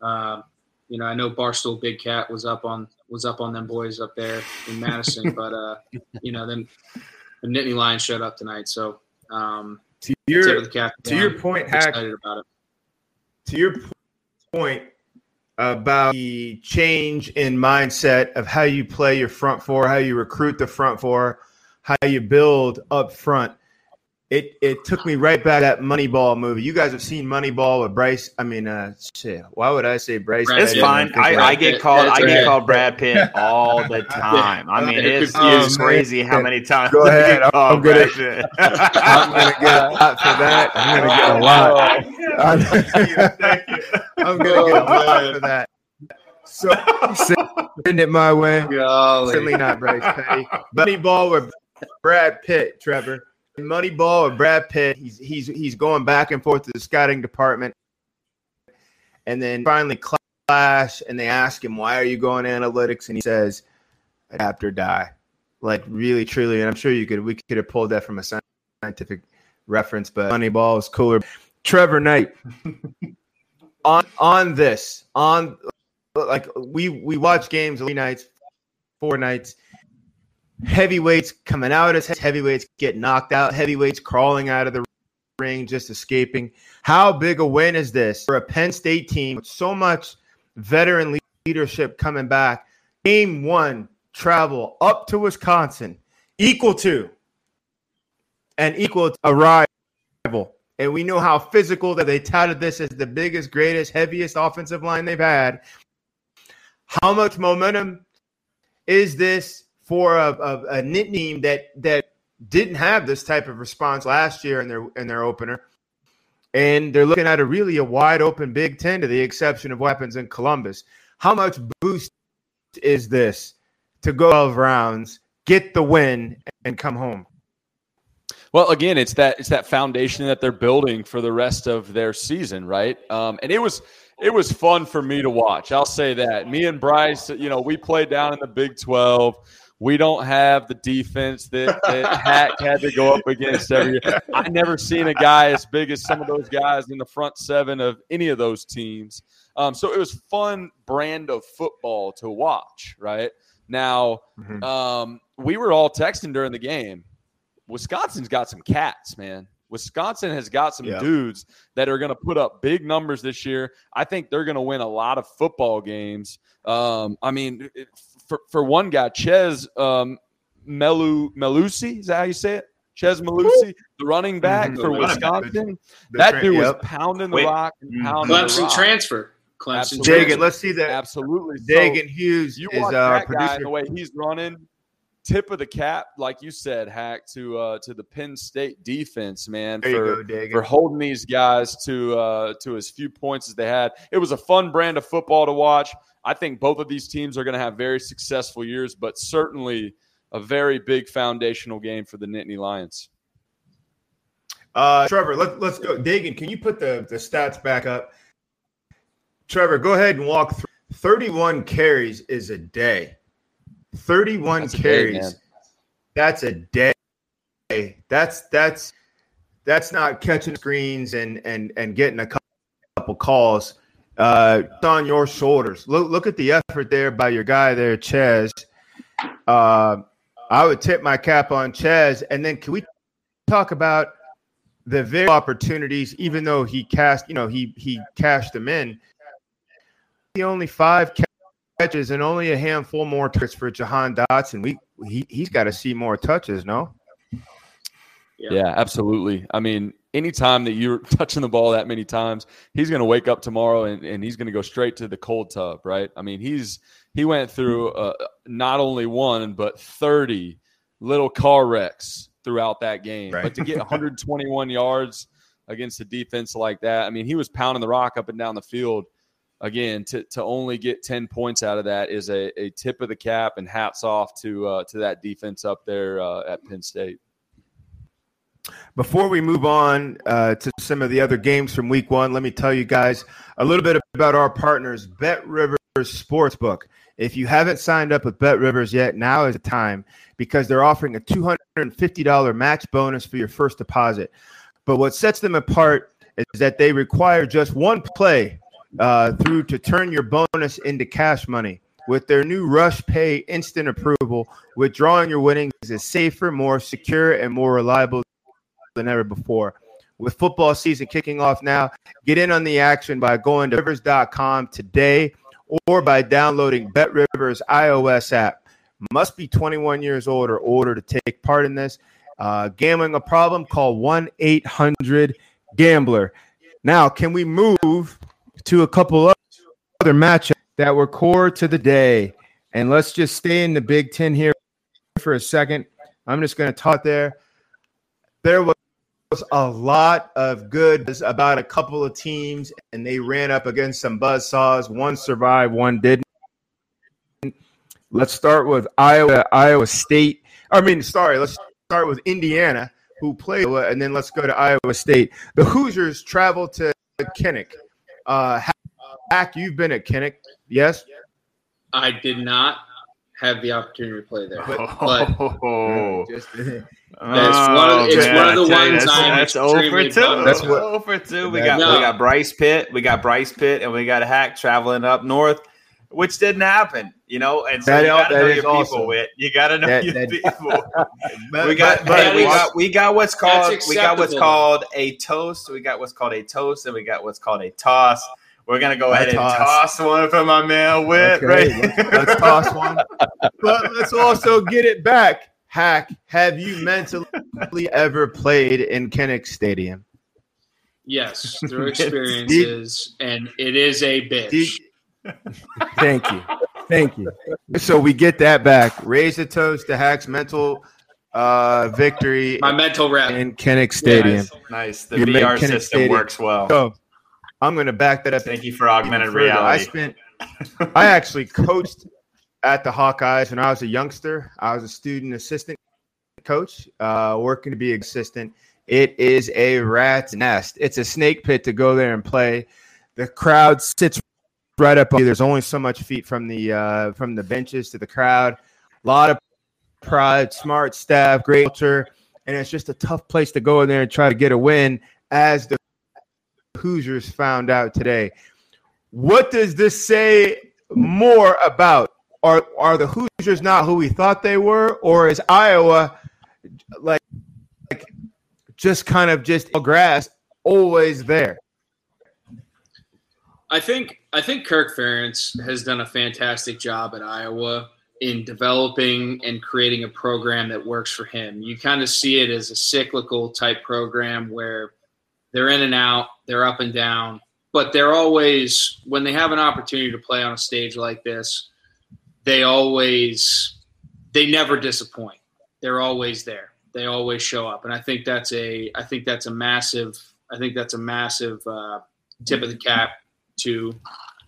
Uh, you know, I know Barstool Big Cat was up on was up on them boys up there in Madison, (laughs) but uh, you know, then the Nittany Lions showed up tonight. So um, to your to your point, Hack, about it. To your point, about the change in mindset of how you play your front four, how you recruit the front four, how you build up front. It it took me right back that Moneyball movie. You guys have seen Moneyball with Bryce. I mean, uh, shit. Why would I say Bryce? It's fine. I, I, get called. I get called Brad Pitt all the (laughs) time. I mean, it's, it's crazy how many times. Go (laughs) ahead. I'm gonna, I'm gonna get a lot for that. I'm gonna get a lot. (laughs) I'm gonna get a lot for that. So send it my way. Golly. Certainly not Bryce Petty. Moneyball with Brad Pitt, Trevor. Moneyball or Brad Pitt, he's he's he's going back and forth to the scouting department, and then finally clash, and they ask him, "Why are you going analytics?" And he says, "Adapt or die." Like really, truly, and I'm sure you could we could have pulled that from a scientific reference, but Moneyball is cooler. Trevor Knight (laughs) on on this on like we we watch games three nights, four nights heavyweights coming out as heavyweights get knocked out, heavyweights crawling out of the ring, just escaping. How big a win is this for a Penn State team with so much veteran leadership coming back? Game one, travel up to Wisconsin, equal to and equal to a rival. And we know how physical that they touted this as the biggest, greatest, heaviest offensive line they've had. How much momentum is this for a, a, a nickname that that didn't have this type of response last year in their in their opener. And they're looking at a really a wide open Big Ten to the exception of weapons in Columbus. How much boost is this to go 12 rounds, get the win, and come home? Well, again, it's that it's that foundation that they're building for the rest of their season, right? Um, and it was it was fun for me to watch. I'll say that. Me and Bryce, you know, we played down in the Big Twelve. We don't have the defense that, that Hack had to go up against every year. I never seen a guy as big as some of those guys in the front seven of any of those teams. Um, so it was fun brand of football to watch. Right now, mm-hmm. um, we were all texting during the game. Wisconsin's got some cats, man. Wisconsin has got some dudes that are going to put up big numbers this year. I think they're going to win a lot of football games. Um, I mean, for, for one guy, Chez um, Melu Mellusi, is that how you say it? Chez Mellusi, the running back mm-hmm. for Wisconsin. that dude was pounding the Wait. rock and mm-hmm. pounding Clemson the rock. transfer. Clemson Dagan, let's see that. Absolutely. Dagan so Hughes you is our uh, producer. the way he's running, tip of the cap, like you said, Hack to uh, to the Penn State defense, man, for go, for holding these guys to uh, to as few points as they had. It was a fun brand of football to watch. I think both of these teams are going to have very successful years, but certainly a very big foundational game for the Nittany Lions. Uh, Trevor, let, let's go. Dagan, can you put the, the stats back up? Trevor, go ahead and walk through. 31 carries is a day. 31 that's carries. Day, that's a day. That's that's that's not catching screens and and and getting a couple calls uh, on your shoulders. Look, look at the effort there by your guy there, Chez. Uh, I would tip my cap on Chez. And then can we talk about the very opportunities, even though he cast, you know, he he cashed them in. He only five catches and only a handful more touches for Jahan Dotson. We he he's got to see more touches, no? Yeah. yeah, absolutely. I mean, anytime that you're (laughs) touching the ball that many times, he's going to wake up tomorrow and, and he's going to go straight to the cold tub, right? I mean, he's he went through uh, not only one but 30 little car wrecks throughout that game. Right. But to get 121 yards against a defense like that, I mean, he was pounding the rock up and down the field. Again, to, to only get 10 points out of that is a, a tip of the cap and hats off to uh, to that defense up there uh, at Penn State. Before we move on uh, to some of the other games from week one, let me tell you guys a little bit about our partners, Bet Rivers Sportsbook. If you haven't signed up with Bet Rivers yet, now is the time because they're offering a $250 match bonus for your first deposit. But what sets them apart is that they require just one play uh, through to turn your bonus into cash money. With their new Rush Pay instant approval, withdrawing your winnings is safer, more secure, and more reliable than ever before. With football season kicking off now, get in on the action by going to rivers.com today or by downloading Bet Rivers iOS app. Must be 21 years old or older to take part in this. Uh, gambling a problem? Call 1 800 Gambler. Now, can we move to a couple other matchups that were core to the day? And let's just stay in the Big Ten here for a second. I'm just going to talk there. There was a lot of good about a couple of teams, and they ran up against some buzz saws. One survived, one didn't. Let's start with Iowa, Iowa State. I mean, sorry, let's start with Indiana, who played, and then let's go to Iowa State. The Hoosiers traveled to Kinnick. Uh, Hack, you've been at Kinnick, yes? I did not have the opportunity to play there, but, but (laughs) oh, (laughs) that's one of, it's man, one of the ones that's, I'm that's over two. That's what over two. We got no. we got Bryce Pitt, we got Bryce Pitt, and we got a Hack traveling up north which didn't happen, you know. And so that, you got to know your people. Awesome. With you got to know that, your that, people. (laughs) but, we got, but, we got we got what's called we got what's called a toast. We got what's called a toast, and we got what's called a toss. We're gonna go ahead toss. and toss one for my man Whit. Okay, right? let's, let's toss one, (laughs) but let's also get it back. Hack, have you mentally ever played in Kinnick Stadium? Yes, (laughs) through experiences, and it is a bitch. Thank you. Thank you. So we get that back. Raise a toast to Hack's mental uh, victory. My mental rep in Kinnick Stadium. Nice. nice. The Your VR system Stadium. works well. So I'm going to back that up. Thank you for augmented reality. I spent. I actually coached at the Hawkeyes when I was a youngster. I was a student assistant coach, uh, working to be assistant. It is a rat's nest. It's a snake pit to go there and play. The crowd sits right up. There's only so much feet from the uh, from the benches to the crowd. A lot of pride, smart staff, great culture, and it's just a tough place to go in there and try to get a win. As the Hoosiers found out today, what does this say more about? Are are the Hoosiers not who we thought they were, or is Iowa like, like just kind of just grass always there? I think I think Kirk Ferentz has done a fantastic job at Iowa in developing and creating a program that works for him. You kind of see it as a cyclical type program where they're in and out, they're up and down, but they're always when they have an opportunity to play on a stage like this, they always they never disappoint. They're always there. They always show up, and I think that's a I think that's a massive I think that's a massive uh, tip of the cap to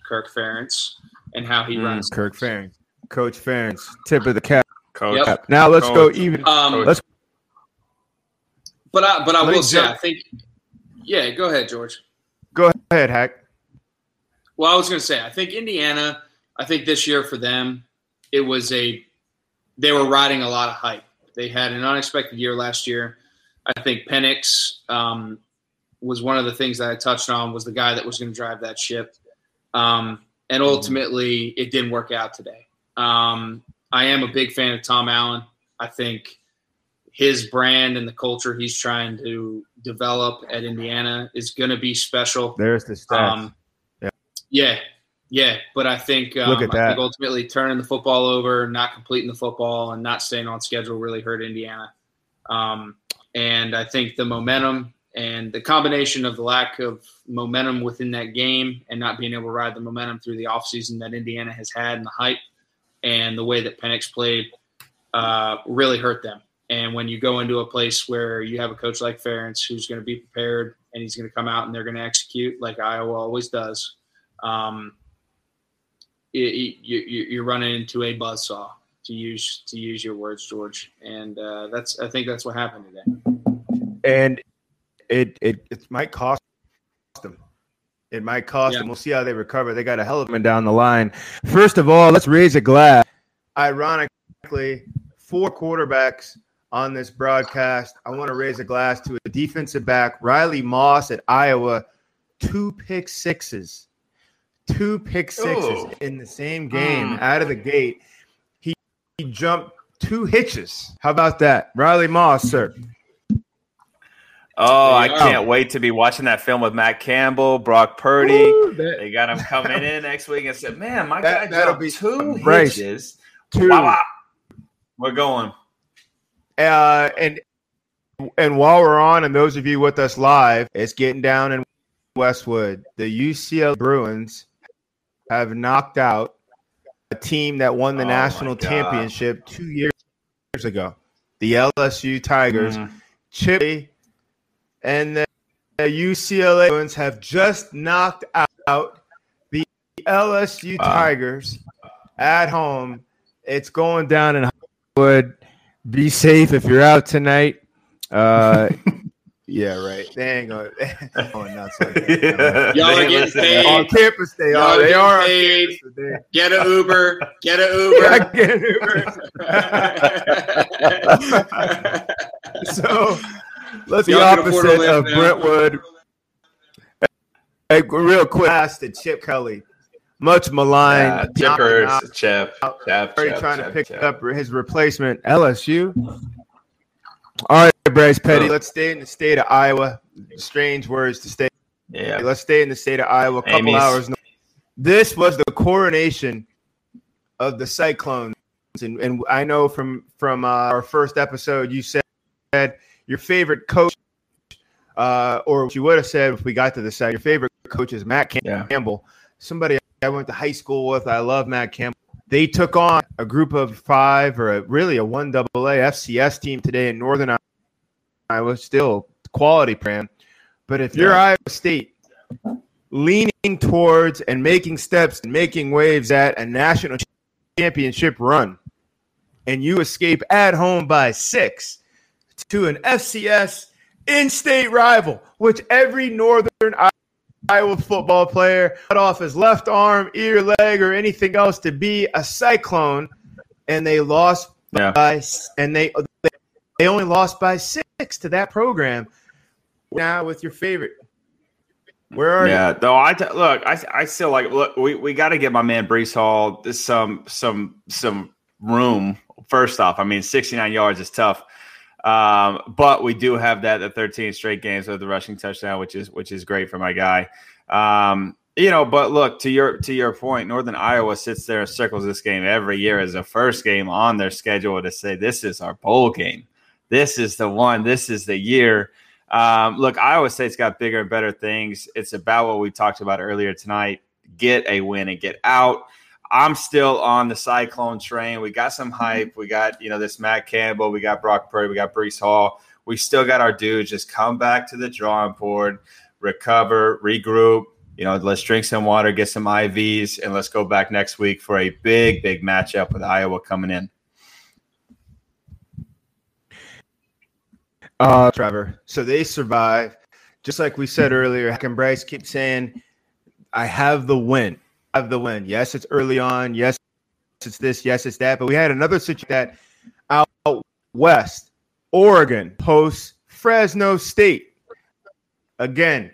Kirk Ferentz and how he mm, runs. Kirk Ferentz, Coach Ferentz, tip of the cap. Coach. Yep. Now let's Coach. go even. Um, let's. But I, but I will say, I think. Yeah, go ahead, George. Go ahead, Hack. Well, I was going to say, I think Indiana. I think this year for them, it was a. They were riding a lot of hype. They had an unexpected year last year. I think Penix um, was one of the things that I touched on was the guy that was going to drive that ship. Um, and mm-hmm. ultimately, it didn't work out today. Um, I am a big fan of Tom Allen. I think his brand and the culture he's trying to develop at Indiana is going to be special. There's the stats. Um, yeah. yeah, yeah. But I think um, look at that. ultimately turning the football over, not completing the football, and not staying on schedule really hurt Indiana. Um, and I think the momentum and the combination of the lack of momentum within that game and not being able to ride the momentum through the offseason that Indiana has had and the hype and the way that Penix played uh, really hurt them. And when you go into a place where you have a coach like Ferentz who's going to be prepared and he's going to come out and they're going to execute like Iowa always does, um, it, it, you, you're running into a buzzsaw to use to use your words, George. And uh, that's I think that's what happened today. And it it it might cost them. It might cost yeah. them. We'll see how they recover. They got a hell of a down the line. First of all, let's raise a glass. Ironically, four quarterbacks on this broadcast. I want to raise a glass to a defensive back, Riley Moss at Iowa, two pick sixes, two pick sixes Ooh. in the same game mm. out of the gate. He, he jumped two hitches. How about that, Riley Moss, sir? Oh, I can't wait to be watching that film with Matt Campbell, Brock Purdy. Ooh, that, they got him (laughs) coming in next week and said, "Man, my that, guy that'll be two hitches. Two. Wow, wow. We're going." Uh, and and while we're on, and those of you with us live, it's getting down in Westwood. The UCLA Bruins have knocked out a team that won the oh national championship two years ago. The LSU Tigers, mm. Chip, and the, the UCLA Bruins have just knocked out the LSU wow. Tigers at home. It's going down in Hollywood. Be safe if you're out tonight. Uh, (laughs) yeah, right. They ain't going. going nuts like. Y'all are getting paid on campus. They (laughs) Y'all are. They are paid. Get an (laughs) Uber. Get an Uber. Yeah, get an Uber. so let's the opposite of now. Brentwood. Hey, real quick, ask to Chip Kelly much maligned. Yeah, Chippers, Chip, Chip, Chip, trying Chip, to pick Chip. up his replacement, LSU. All right, Bryce Petty. Let's stay in the state of Iowa. Strange words to stay. Yeah. Let's stay in the state of Iowa. A couple Amy's. hours. This was the coronation of the Cyclones, and, and I know from from uh, our first episode, you said your favorite coach, uh, or what you would have said if we got to the side. Your favorite coach is Matt Campbell. Yeah. Somebody I went to high school with. I love Matt Campbell. They took on a group of five, or a, really a one AA FCS team today in Northern Iowa. I was still quality brand, but if you're Iowa State leaning towards and making steps and making waves at a national championship run, and you escape at home by six to an FCS in-state rival, which every Northern Iowa football player cut off his left arm, ear, leg, or anything else to be a cyclone, and they lost yeah. by and they they only lost by six to that program. Now with your favorite, where are yeah, you? though I t- look, I I still like look. We, we got to give my man Breece Hall some some some room. First off, I mean, sixty nine yards is tough. Um, but we do have that the 13 straight games with the rushing touchdown, which is which is great for my guy. Um, you know, but look to your to your point, Northern Iowa sits there and circles this game every year as the first game on their schedule to say this is our bowl game. This is the one. This is the year. Um, look, Iowa State's got bigger and better things. It's about what we talked about earlier tonight. Get a win and get out. I'm still on the Cyclone train. We got some hype. We got, you know, this Matt Campbell. We got Brock Purdy. We got Breece Hall. We still got our dudes. Just come back to the drawing board, recover, regroup. You know, let's drink some water, get some IVs, and let's go back next week for a big, big matchup with Iowa coming in. Uh, Trevor. So they survive. Just like we said earlier, Hack and Bryce keep saying, I have the win have the win. Yes, it's early on. Yes, it's this. Yes, it's that. But we had another situation that out west, Oregon posts Fresno State. Again,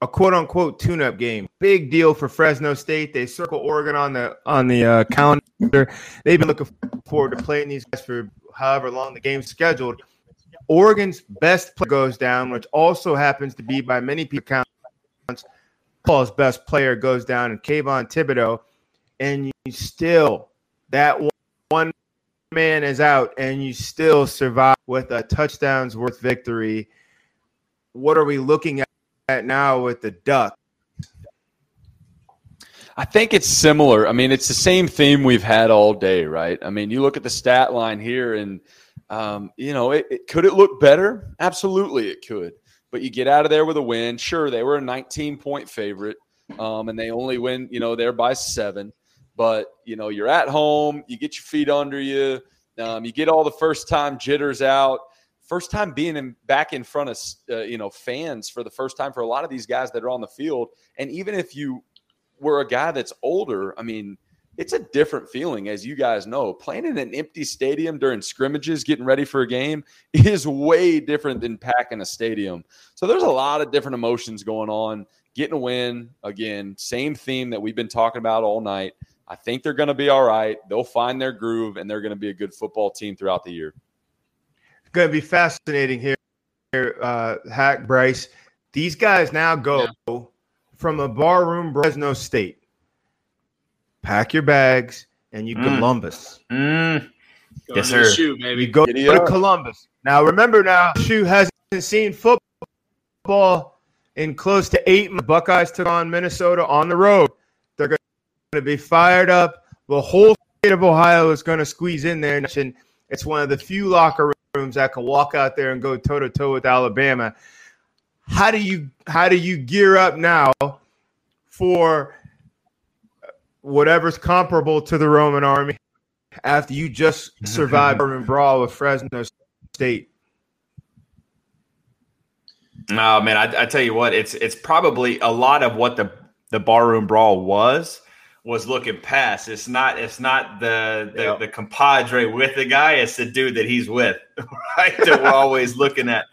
a quote unquote tune up game. Big deal for Fresno State. They circle Oregon on the on the uh, calendar. They've been looking forward to playing these guys for however long the game's scheduled. Oregon's best player goes down, which also happens to be by many people Paul's best player goes down and Kayvon Thibodeaux, and you still that one man is out, and you still survive with a touchdowns worth victory. What are we looking at now with the Duck? I think it's similar. I mean, it's the same theme we've had all day, right? I mean, you look at the stat line here, and um, you know, it, it, could it look better? Absolutely, it could but you get out of there with a win. Sure, they were a 19 point favorite, um, and they only win, you know, there by seven. But you know, you're at home, you get your feet under you, um, you get all the first time jitters out. First time being in, back in front of uh, you know fans for the first time for a lot of these guys that are on the field, and even if you were a guy that's older, I mean, it's a different feeling, as you guys know. Playing in an empty stadium during scrimmages, getting ready for a game, (laughs) is way different than packing a stadium. So there's a lot of different emotions going on. Getting a win, again, same theme that we've been talking about all night. I think they're going to be all right. They'll find their groove, and they're going to be a good football team throughout the year. It's going to be fascinating here, uh, Hack Bryce. These guys now go yeah. from a barroom Fresno State pack your bags, and you mm. Columbus. Mm. Going yes, sir. Shoe, maybe. You go, go to Columbus. Now, remember now, Shoe hasn't seen football in close to eight. Months. Buckeyes took on Minnesota on the road. They're going to be fired up. The whole state of Ohio is going to squeeze in there. And it's one of the few locker rooms that can walk out there and go toe to toe with Alabama. How do you how do you gear up now for whatever's comparable to the Roman army after you just survived urban brawl with Fresno State? Oh man, I, I tell you what, it's it's probably a lot of what the the barroom brawl was was looking past. It's not it's not the the, the compadre with the guy. It's the dude that he's with, (laughs) right? that we're always looking at.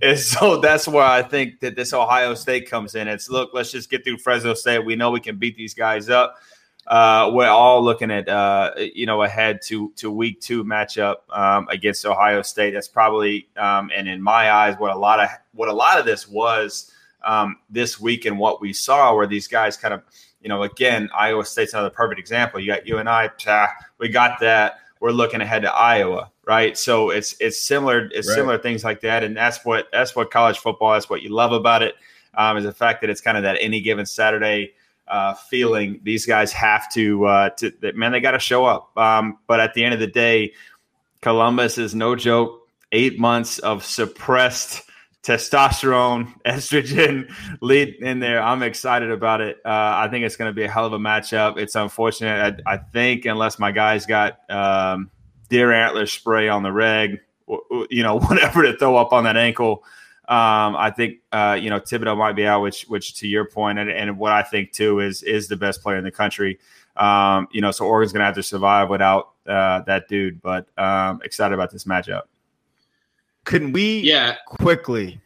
And so that's where I think that this Ohio State comes in. It's look, let's just get through Fresno State. We know we can beat these guys up. Uh, we're all looking at uh, you know ahead to to week two matchup um, against Ohio State. That's probably um, and in my eyes what a lot of what a lot of this was um, this week and what we saw where these guys kind of you know, again, Iowa State's another perfect example. You got you and I, we got that. We're looking ahead to Iowa, right? So it's it's similar, it's right. similar things like that, and that's what that's what college football. That's what you love about it, um, is the fact that it's kind of that any given Saturday uh, feeling. These guys have to, uh, to man, they got to show up. Um, but at the end of the day, Columbus is no joke. Eight months of suppressed testosterone, (laughs) estrogen lead in there. I'm excited about it. Uh, I think it's going to be a hell of a matchup. It's unfortunate. I, I think unless my guys got um, deer antler spray on the reg, you know, (laughs) whatever to throw up on that ankle. Um, I think uh, you know Thibodeaux might be out, which which to your point, and, and what I think too is is the best player in the country. Um, you know, so Oregon's going to have to survive without uh, that dude. But um, excited about this matchup. Can we yeah quickly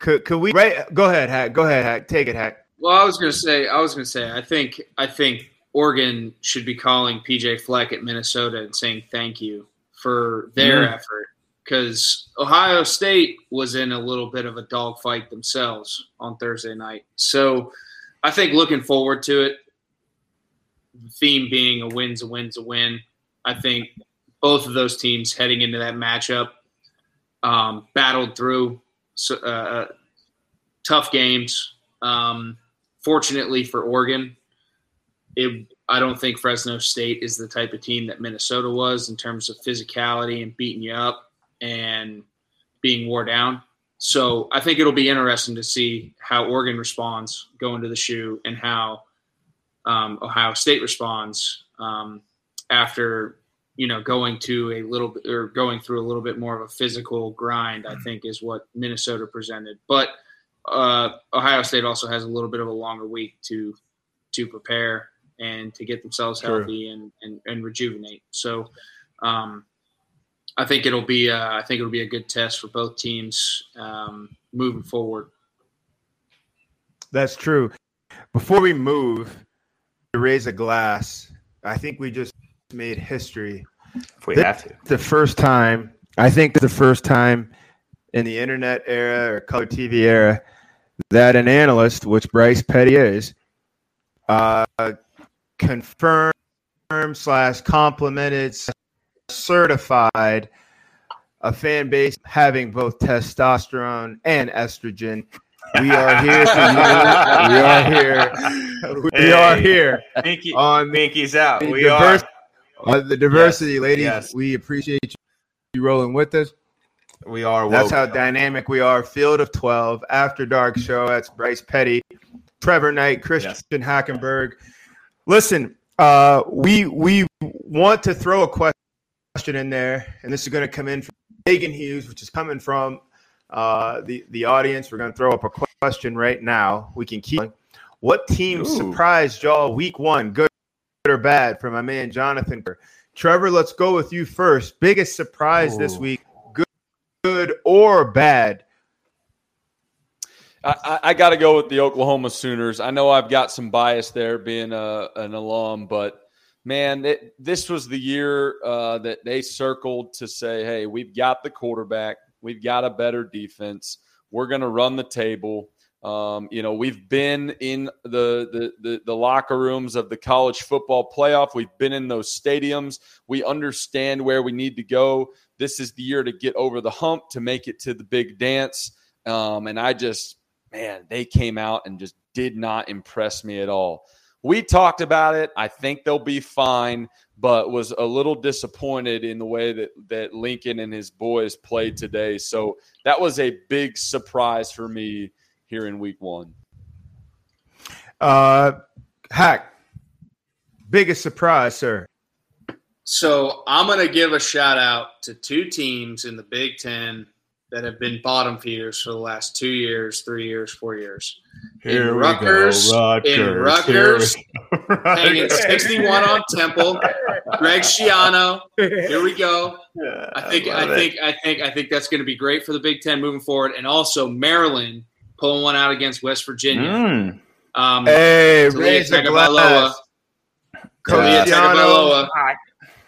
could could we right go ahead, Hack. Go ahead, Hack. Take it, Hack. Well, I was gonna say I was gonna say I think I think Oregon should be calling PJ Fleck at Minnesota and saying thank you for their yeah. effort because Ohio State was in a little bit of a dogfight themselves on Thursday night. So I think looking forward to it. The theme being a win's a win's a win. I think both of those teams heading into that matchup um, battled through uh, uh, tough games. Um, fortunately for Oregon, it, I don't think Fresno State is the type of team that Minnesota was in terms of physicality and beating you up and being wore down. So I think it'll be interesting to see how Oregon responds going to the shoe and how um, Ohio State responds um, after you know, going to a little bit or going through a little bit more of a physical grind, I mm-hmm. think is what Minnesota presented. But uh, Ohio State also has a little bit of a longer week to to prepare and to get themselves healthy and, and, and rejuvenate. So um, I think it'll be uh, I think it'll be a good test for both teams um, moving forward. That's true. Before we move to raise a glass, I think we just made history. If we this have to. The first time, I think the first time in the internet era or color TV era that an analyst, which Bryce Petty is, uh, confirmed slash complimented certified a fan base having both testosterone and estrogen. We are here for (laughs) you. We are here. We hey, are here. Minky, on Minky's out. We diverse, are. Uh, the diversity, yes, ladies. Yes. We appreciate you rolling with us. We are. Woke. That's how dynamic we are. Field of 12, After Dark Show. That's Bryce Petty, Trevor Knight, Christian yes. Hackenberg. Listen, uh, we we want to throw a question in there, and this is going to come in from Megan Hughes, which is coming from uh, the the audience. We're going to throw up a question right now. We can keep. What team Ooh. surprised y'all week one? Good or bad for my man Jonathan. Trevor, let's go with you first. Biggest surprise Ooh. this week, good, good or bad? I, I got to go with the Oklahoma Sooners. I know I've got some bias there, being a, an alum, but man, it, this was the year uh, that they circled to say, "Hey, we've got the quarterback, we've got a better defense, we're going to run the table." Um, you know, we've been in the, the, the the locker rooms of the college football playoff. We've been in those stadiums. We understand where we need to go. This is the year to get over the hump to make it to the big dance. Um, and I just, man, they came out and just did not impress me at all. We talked about it. I think they'll be fine, but was a little disappointed in the way that that Lincoln and his boys played today. So that was a big surprise for me here in week one? Uh, Hack, biggest surprise, sir. So I'm going to give a shout out to two teams in the Big Ten that have been bottom feeders for the last two years, three years, four years. Here in Rutgers, Rutgers, in (laughs) Rutgers, hanging 61 on Temple. Greg Schiano. Here we go. I think I, I think I think I think that's going to be great for the Big Ten moving forward, and also Maryland pulling one out against West Virginia. Mm. Um, hey, raise the glass. Coach Tagovailoa.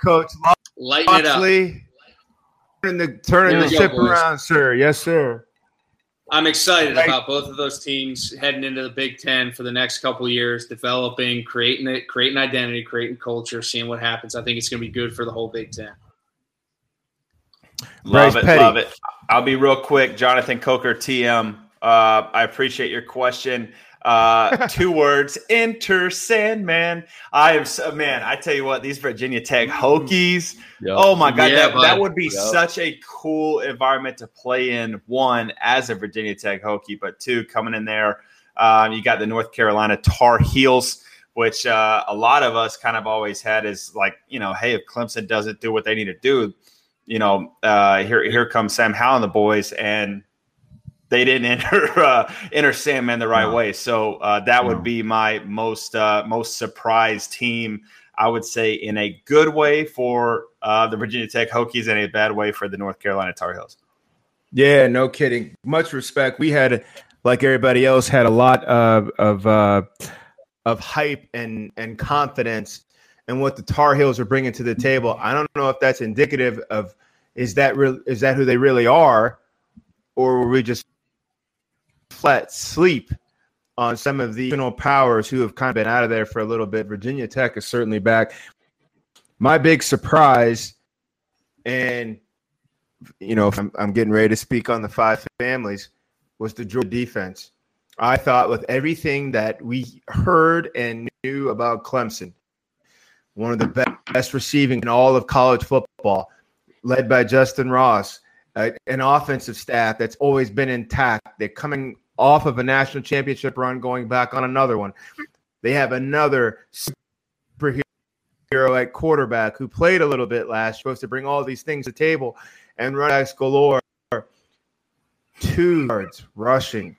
Coach Lighten it up. Turning the, turning the ship go, around, sir. Yes, sir. I'm excited right. about both of those teams heading into the Big Ten for the next couple years, developing, creating it, creating identity, creating culture, seeing what happens. I think it's going to be good for the whole Big Ten. Love Bryce it, Petty. love it. I'll be real quick. Jonathan Coker, TM. Uh, I appreciate your question. Uh, two words: Enter Sandman. I am so man. I tell you what, these Virginia Tech Hokies. Yep. Oh my god, yeah, that, that would be yep. such a cool environment to play in. One as a Virginia Tech Hokie, but two coming in there. Um, you got the North Carolina Tar Heels, which uh, a lot of us kind of always had is like you know, hey, if Clemson doesn't do what they need to do, you know, uh, here here comes Sam Howell and the boys and they didn't (laughs) enter uh, enter Sandman the right no. way. So uh, that no. would be my most uh, most surprised team. I would say in a good way for uh, the Virginia Tech Hokies and a bad way for the North Carolina Tar Heels. Yeah, no kidding. Much respect. We had, like everybody else, had a lot of of uh, of hype and and confidence in what the Tar Heels are bringing to the table. I don't know if that's indicative of is that real is that who they really are, or were we just flat sleep on some of the powers who have kind of been out of there for a little bit. Virginia Tech is certainly back. My big surprise, and you know, if I'm, I'm getting ready to speak on the five families, was the Georgia defense. I thought with everything that we heard and knew about Clemson, one of the best receiving in all of college football, led by Justyn Ross, uh, an offensive staff that's always been intact. They're coming off of a national championship run, going back on another one. They have another superhero at quarterback who played a little bit last, supposed to bring all these things to the table and run backs galore. Two yards rushing.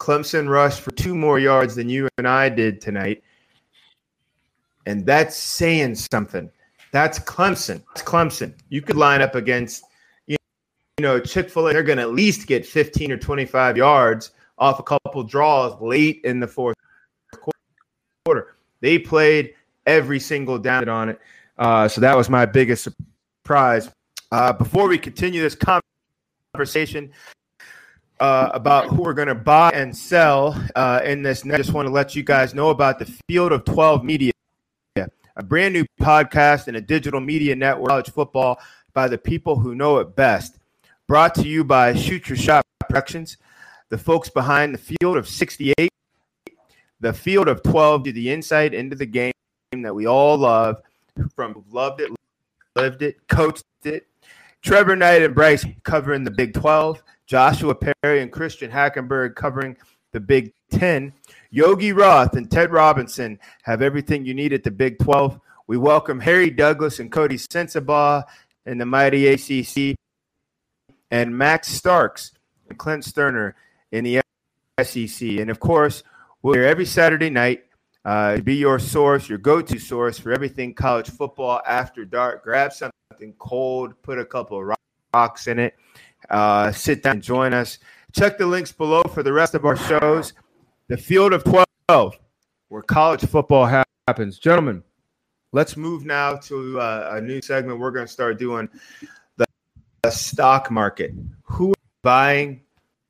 Clemson rushed for two more yards than you and I did tonight. And that's saying something. That's Clemson. It's Clemson. You could line up against, you know, Chick fil A, they're going to at least get 15 or 25 yards off a couple draws late in the fourth quarter. They played every single down on it. Uh, so that was my biggest surprise. Uh, before we continue this conversation uh, about who we're going to buy and sell uh, in this, I just want to let you guys know about the Field of 12 Media, a brand new podcast and a digital media network, college football by the people who know it best. Brought to you by Shoot Your Shot Productions the folks behind the field of 68, the field of 12, do the insight into the game that we all love, from loved it, lived it, coached it. Trevor Knight and Bryce covering the Big 12, Joshua Perry and Christian Hackenberg covering the Big 10. Yogi Roth and Ted Robinson have everything you need at the Big 12. We welcome Harry Douglas and Coty Sensabaugh in the mighty ACC, and Max Starks and Clint Stoerner in the SEC. And of course, we're here every Saturday night uh, to be your source, your go to source for everything college football after dark. Grab something cold, put a couple of rocks in it, uh, sit down and join us. Check the links below for the rest of our shows. The Field of 12, where college football happens. Gentlemen, let's move now to uh, a new segment. We're going to start doing the, the stock market. Who is buying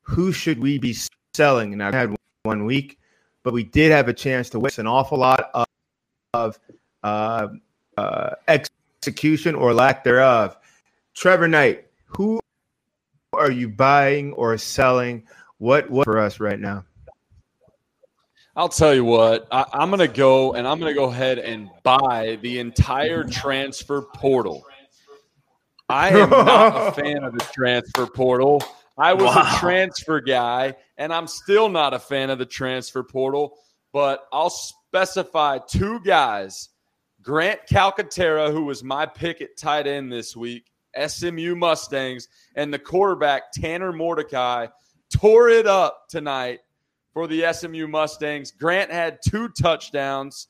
who should we be selling. And I've had one week, but we did have a chance to witness an awful lot of, of uh, uh, execution or lack thereof. Trevor Knight, who are you buying or selling? What what for us right now? I'll tell you what, I, am going to go and I'm going to go ahead and buy the entire transfer portal. I am not a (laughs) fan of the transfer portal. I was wow. a transfer guy, and I'm still not a fan of the transfer portal, but I'll specify two guys Grant Calcaterra, who was my pick at tight end this week, SMU Mustangs, and the quarterback, Tanner Mordecai, tore it up tonight for the SMU Mustangs. Grant had two touchdowns.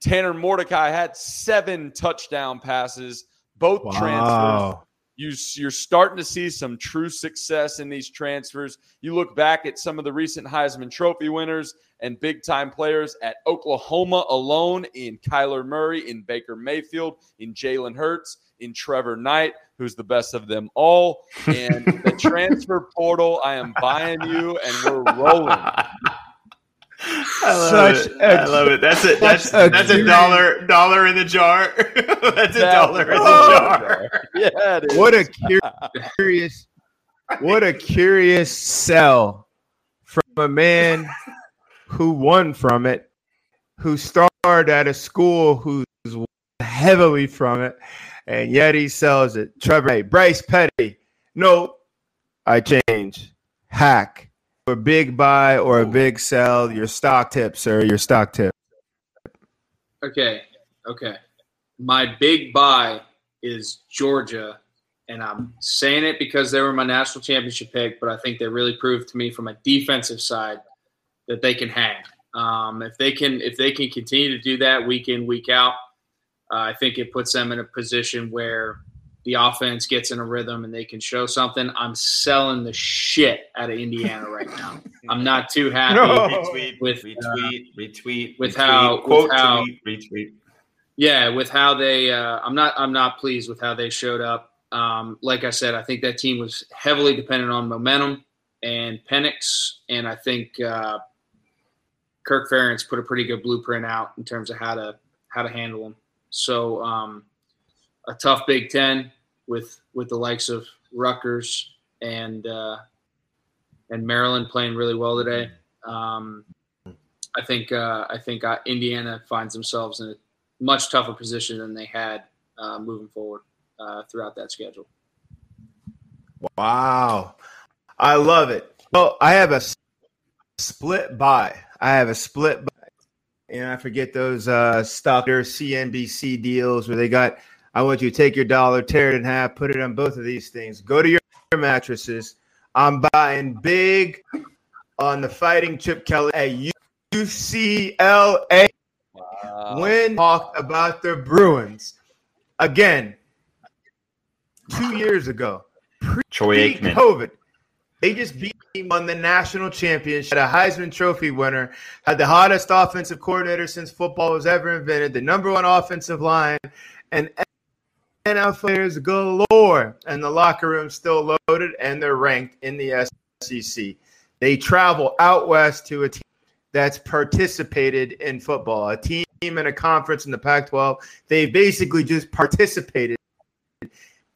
Tanner Mordecai had seven touchdown passes, both wow. transfers. You, you're starting to see some true success in these transfers. You look back at some of the recent Heisman Trophy winners and big time players at Oklahoma alone in Kyler Murray, in Baker Mayfield, in Jalen Hurts, in Trevor Knight, who's the best of them all. And the (laughs) transfer portal, I am buying you, and we're rolling. (laughs) I love Such it. A, I love it. That's it. That's a that's a dollar dollar in the jar. (laughs) that's a dollar in the jar. Yeah. What a curious what a curious sell from a man who won from it, who starred at a school who's heavily from it, and yet he sells it. Trevor, hey, Bryce Petty. No, I change. Hack a big buy or a big sell, your stock tip, sir, your stock tip. Okay. Okay. My big buy is Georgia. And I'm saying it because they were my national championship pick, but I think they really proved to me from a defensive side that they can hang. Um, if they can, if they can continue to do that week in, week out, uh, I think it puts them in a position where the offense gets in a rhythm and they can show something. I'm selling the shit out of Indiana right now. I'm (laughs) not too happy no. retweet, with retweet, uh, retweet, with retweet, how quote with how, tweet, retweet. Yeah, with how they, uh, I'm not, I'm not pleased with how they showed up. Um, like I said, I think that team was heavily dependent on momentum and Penix, and I think uh, Kirk Ferentz put a pretty good blueprint out in terms of how to how to handle them. So. Um, a tough Big Ten with with the likes of Rutgers and uh, and Maryland playing really well today. Um, I think uh, I think uh, Indiana finds themselves in a much tougher position than they had uh, moving forward uh, throughout that schedule. Wow, I love it. Well, I have a split buy. I have a split buy. And I forget those uh, Stalker CNBC deals where they got I want you to take your dollar, tear it in half, put it on both of these things. Go to your mattresses. I'm buying big on the fighting Chip Kelly at UCLA. Wow. When talked about the Bruins again two years ago, pre-COVID, they just beat him on the national championship. Had a Heisman Trophy winner, had the hottest offensive coordinator since football was ever invented, the number one offensive line, and NFL players galore, and the locker room still loaded, and they're ranked in the SEC. They travel out west to a team that's participated in football, a team in a conference in the Pac 12. They basically just participated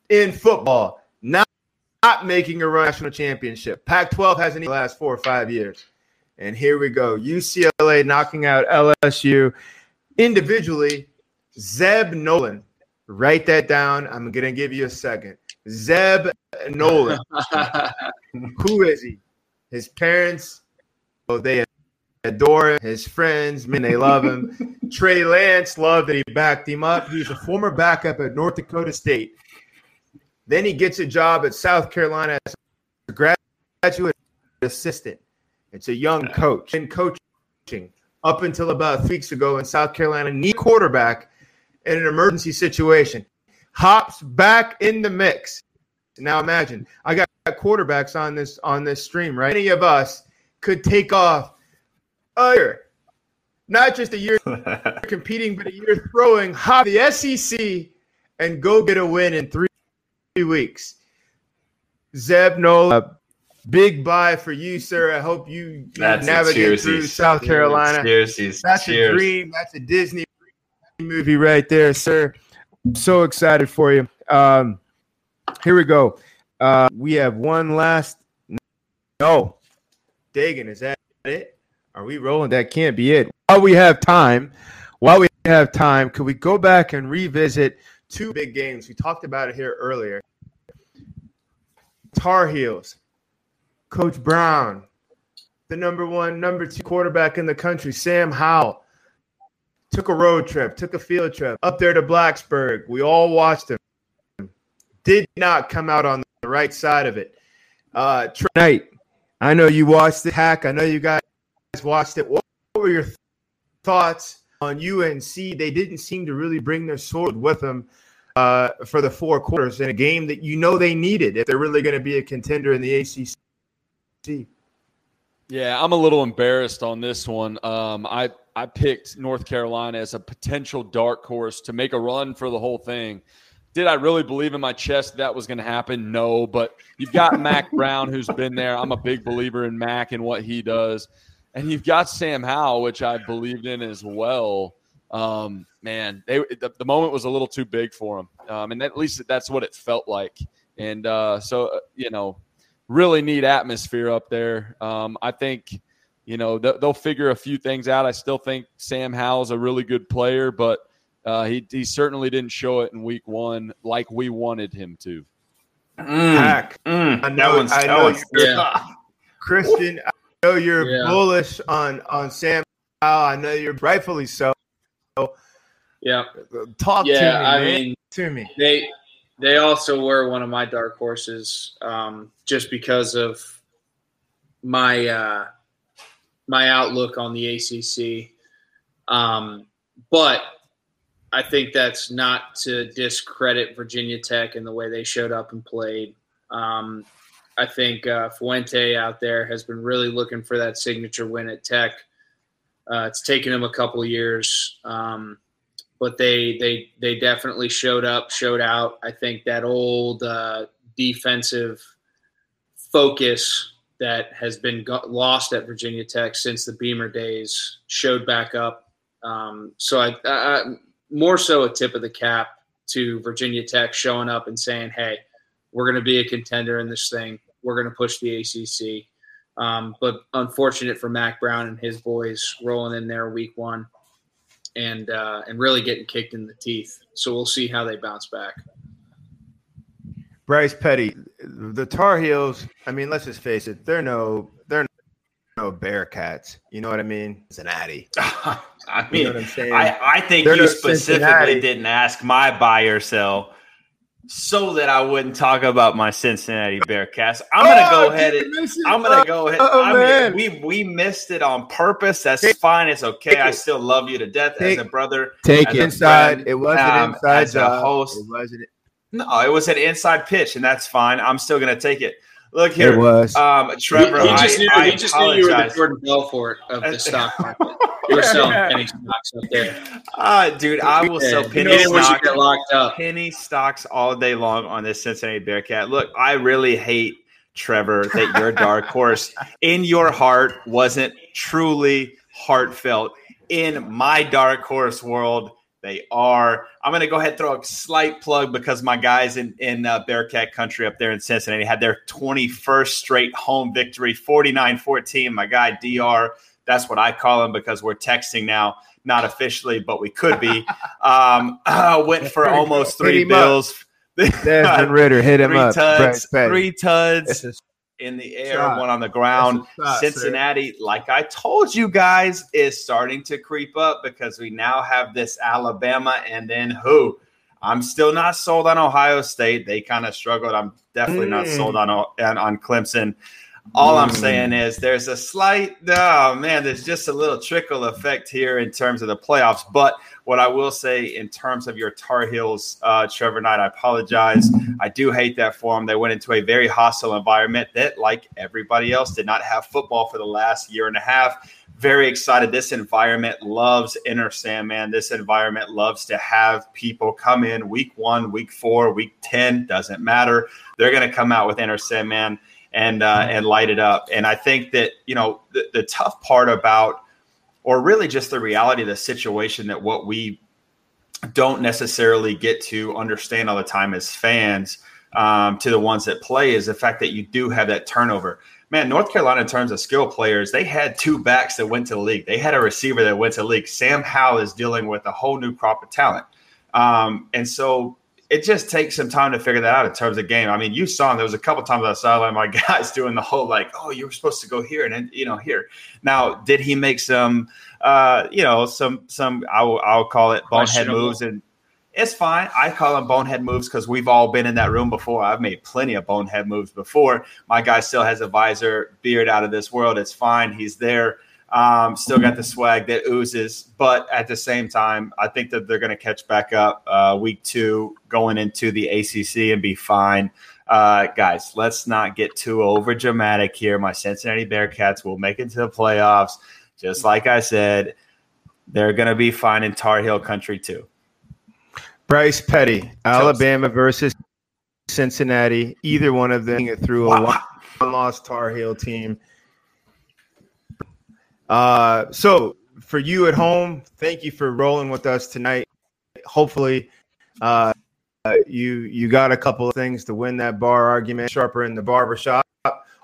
in football, not, not making a national championship. Pac 12 hasn't even the last four or five years. And here we go UCLA knocking out LSU individually. Zeb Noland Write that down. I'm to give you a second. Zeb Noland. (laughs) Who is he? His parents, oh, they adore him. His friends, man, they love him. (laughs) Trey Lance loved that he backed him up. He's a former backup at North Dakota State. Then he gets a job at South Carolina as a graduate assistant. It's a young coach and coaching up until about three weeks ago in South Carolina. Need quarterback in an emergency situation. Hops back in the mix. Now imagine I got quarterbacks on this on this stream, right? Any of us could take off a year, not just a year (laughs) competing, but a year throwing hop the SEC and go get a win in three weeks. Zeb Nola, big buy for you, sir. I hope you, navigate through South Carolina. That's Cheers. a dream. That's a Disney movie right there, sir. I'm so excited for you. Um, here we go. Uh, we have one last. No, Dagan, is that it? Are we rolling? That can't be it. While we have time, while we have time, could we go back and revisit two big games? We talked about it here earlier. Tar Heels, Coach Brown, the number one, number two quarterback in the country, Sam Howell, took a road trip, took a field trip up there to Blacksburg. We all watched him. Did not come out on the right side of it. Uh, tonight, I know you watched the hack. I know you guys watched it. What were your thoughts on UNC? They didn't seem to really bring their sword with them uh, for the four quarters in a game that you know they needed if they're really going to be a contender in the ACC. Yeah, I'm a little embarrassed on this one. Um, I I picked North Carolina as a potential dark horse to make a run for the whole thing. Did I really believe in my chest that was going to happen? No, but you've got Mack Brown who's been there. I'm a big believer in Mack and what he does, and you've got Sam Howell, which I believed in as well. Um, man, they, the, the, moment was a little too big for him, um, and at least that's what it felt like. And uh, so, uh, you know, really neat atmosphere up there. Um, I think, you know, th- they'll figure a few things out. I still think Sam Howell's a really good player, but uh, he he certainly didn't show it in week one like we wanted him to. Mm, Hack. Mm, I know. I know. Yeah. (laughs) Christian, I know you're yeah. bullish on on Sam Howell. I know you're rightfully so. Yeah. Talk yeah, to me. I man. mean, to me. They they also were one of my dark horses, um, just because of my uh, my outlook on the ACC. Um, but I think that's not to discredit Virginia Tech and the way they showed up and played. Um, I think uh, Fuente out there has been really looking for that signature win at Tech. Uh, it's taken him a couple years. Um, but they they they definitely showed up, showed out. I think that old uh, defensive focus that has been got, lost at Virginia Tech since the Beamer days showed back up. Um, so I, I, more so a tip of the cap to Virginia Tech showing up and saying, "Hey, we're going to be a contender in this thing. We're going to push the ACC." Um, but unfortunate for Mack Brown and his boys rolling in there week one and uh, and really getting kicked in the teeth. So we'll see how they bounce back. Bryce Petty, the Tar Heels. I mean, let's just face it; they're no, they're no Bearcats. You know what I mean? Cincinnati. (laughs) I mean, you know i I, think they're you no specifically Cincinnati. didn't ask my buy or sell so that I wouldn't talk about my Cincinnati Bearcats. I'm gonna oh, go ahead and I'm gonna go ahead. Oh, I mean, we we missed it on purpose. That's take, fine. It's okay. I still love you to death take, as a brother. Take it inside. Friend, it wasn't um, inside. As a host, it wasn't. No, it was an inside pitch, and that's fine. I'm still gonna take it. Look here, it was. Um, Trevor. He, he just, I, knew, I he just knew you were the Jordan Belfort of the (laughs) stock market. You were selling penny stocks up there. Uh, dude, I will sell penny you know stocks. Get locked up. Penny stocks all day long on this Cincinnati Bearcat. Look, I really hate Trevor that your dark (laughs) horse in your heart wasn't truly heartfelt. In my dark horse world, they are. I'm going to go ahead and throw a slight plug because my guys in, in uh, Bearcat country up there in Cincinnati had their 21st straight home victory, 49 14. My guy, DR, that's what I call him because we're texting now, not officially, but we could be. (laughs) Um, uh, went for almost three bills. (laughs) Desmond Ridder hit him three up. Tuds, three tuds in the air, shot. one on the ground. Shot, Cincinnati, sir. like I told you guys, is starting to creep up because we now have this Alabama and then who? I'm still not sold on Ohio State. They kind of struggled. I'm definitely mm. not sold on, on on Clemson. All mm. I'm saying is there's a slight, oh man, there's just a little trickle effect here in terms of the playoffs. But what I will say in terms of your Tar Heels, uh, Trevor Knight, I apologize. I do hate that for them. They went into a very hostile environment that, like everybody else, did not have football for the last year and a half. Very excited. This environment loves Enter Sandman. This environment loves to have people come in week one, week four, week 10, doesn't matter. They're going to come out with Enter Sandman and uh, and light it up. And I think that you know the, the tough part about, or really just the reality of the situation that what we don't necessarily get to understand all the time as fans um, to the ones that play is the fact that you do have that turnover. Man, North Carolina, in terms of skill players, they had two backs that went to the league. They had a receiver that went to the league. Sam Howell is dealing with a whole new crop of talent. Um, and so it just takes some time to figure that out in terms of game. I mean, you saw him. there was a couple times on the sideline, my (laughs) guys doing the whole like, oh, you were supposed to go here and then, you know here. Now, did he make some, uh, you know, some some I'll, I'll call it bonehead moves and it's fine. I call them bonehead moves because we've all been in that room before. I've made plenty of bonehead moves before. My guy still has a visor, beard out of this world. It's fine. He's there. Um, still got the swag that oozes, but at the same time, I think that they're going to catch back up uh, week two, going into the ACC and be fine. Uh, guys, let's not get too over dramatic here. My Cincinnati Bearcats will make it to the playoffs. Just like I said, they're going to be fine in Tar Heel country too. Bryce Petty, Alabama versus Cincinnati. Either one of them through a wow. one loss Tar Heel team. Uh, so for you at home, thank you for rolling with us tonight. Hopefully, uh, you you got a couple of things to win that bar argument, sharper in the barbershop,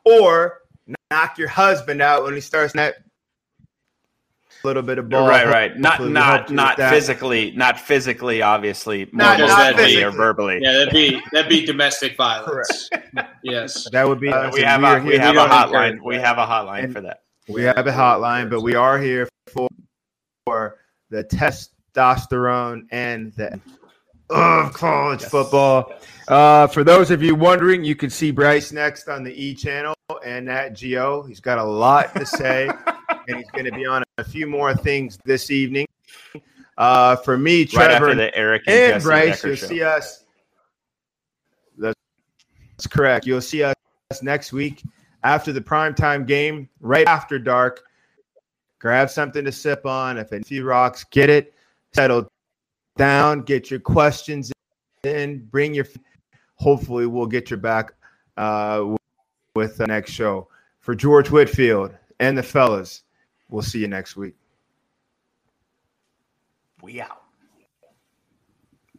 or knock your husband out when he starts that little bit of ball. Right, right. Not not not physically, not physically, obviously, more not, not physically or verbally. Yeah, that'd be that'd be domestic (laughs) violence. yes, that would be. Uh, we, have a, we have a hotline. We have a hotline for that. We have a hotline, but we are here for, for the testosterone and the of college yes. football. Uh, for those of you wondering, you can see Bryce next on the E channel and at Geo. He's got a lot to say, (laughs) and he's going to be on a few more things this evening. Uh, for me, Trevor right the Eric and, and Bryce, you'll show. see us. That's correct. You'll see us next week after the primetime game, right after dark. Grab something to sip on. If a few rocks, get it, settle down, get your questions in, bring your. Hopefully, we'll get your back uh, with the next show. For George Whitfield and the fellas, we'll see you next week. We out.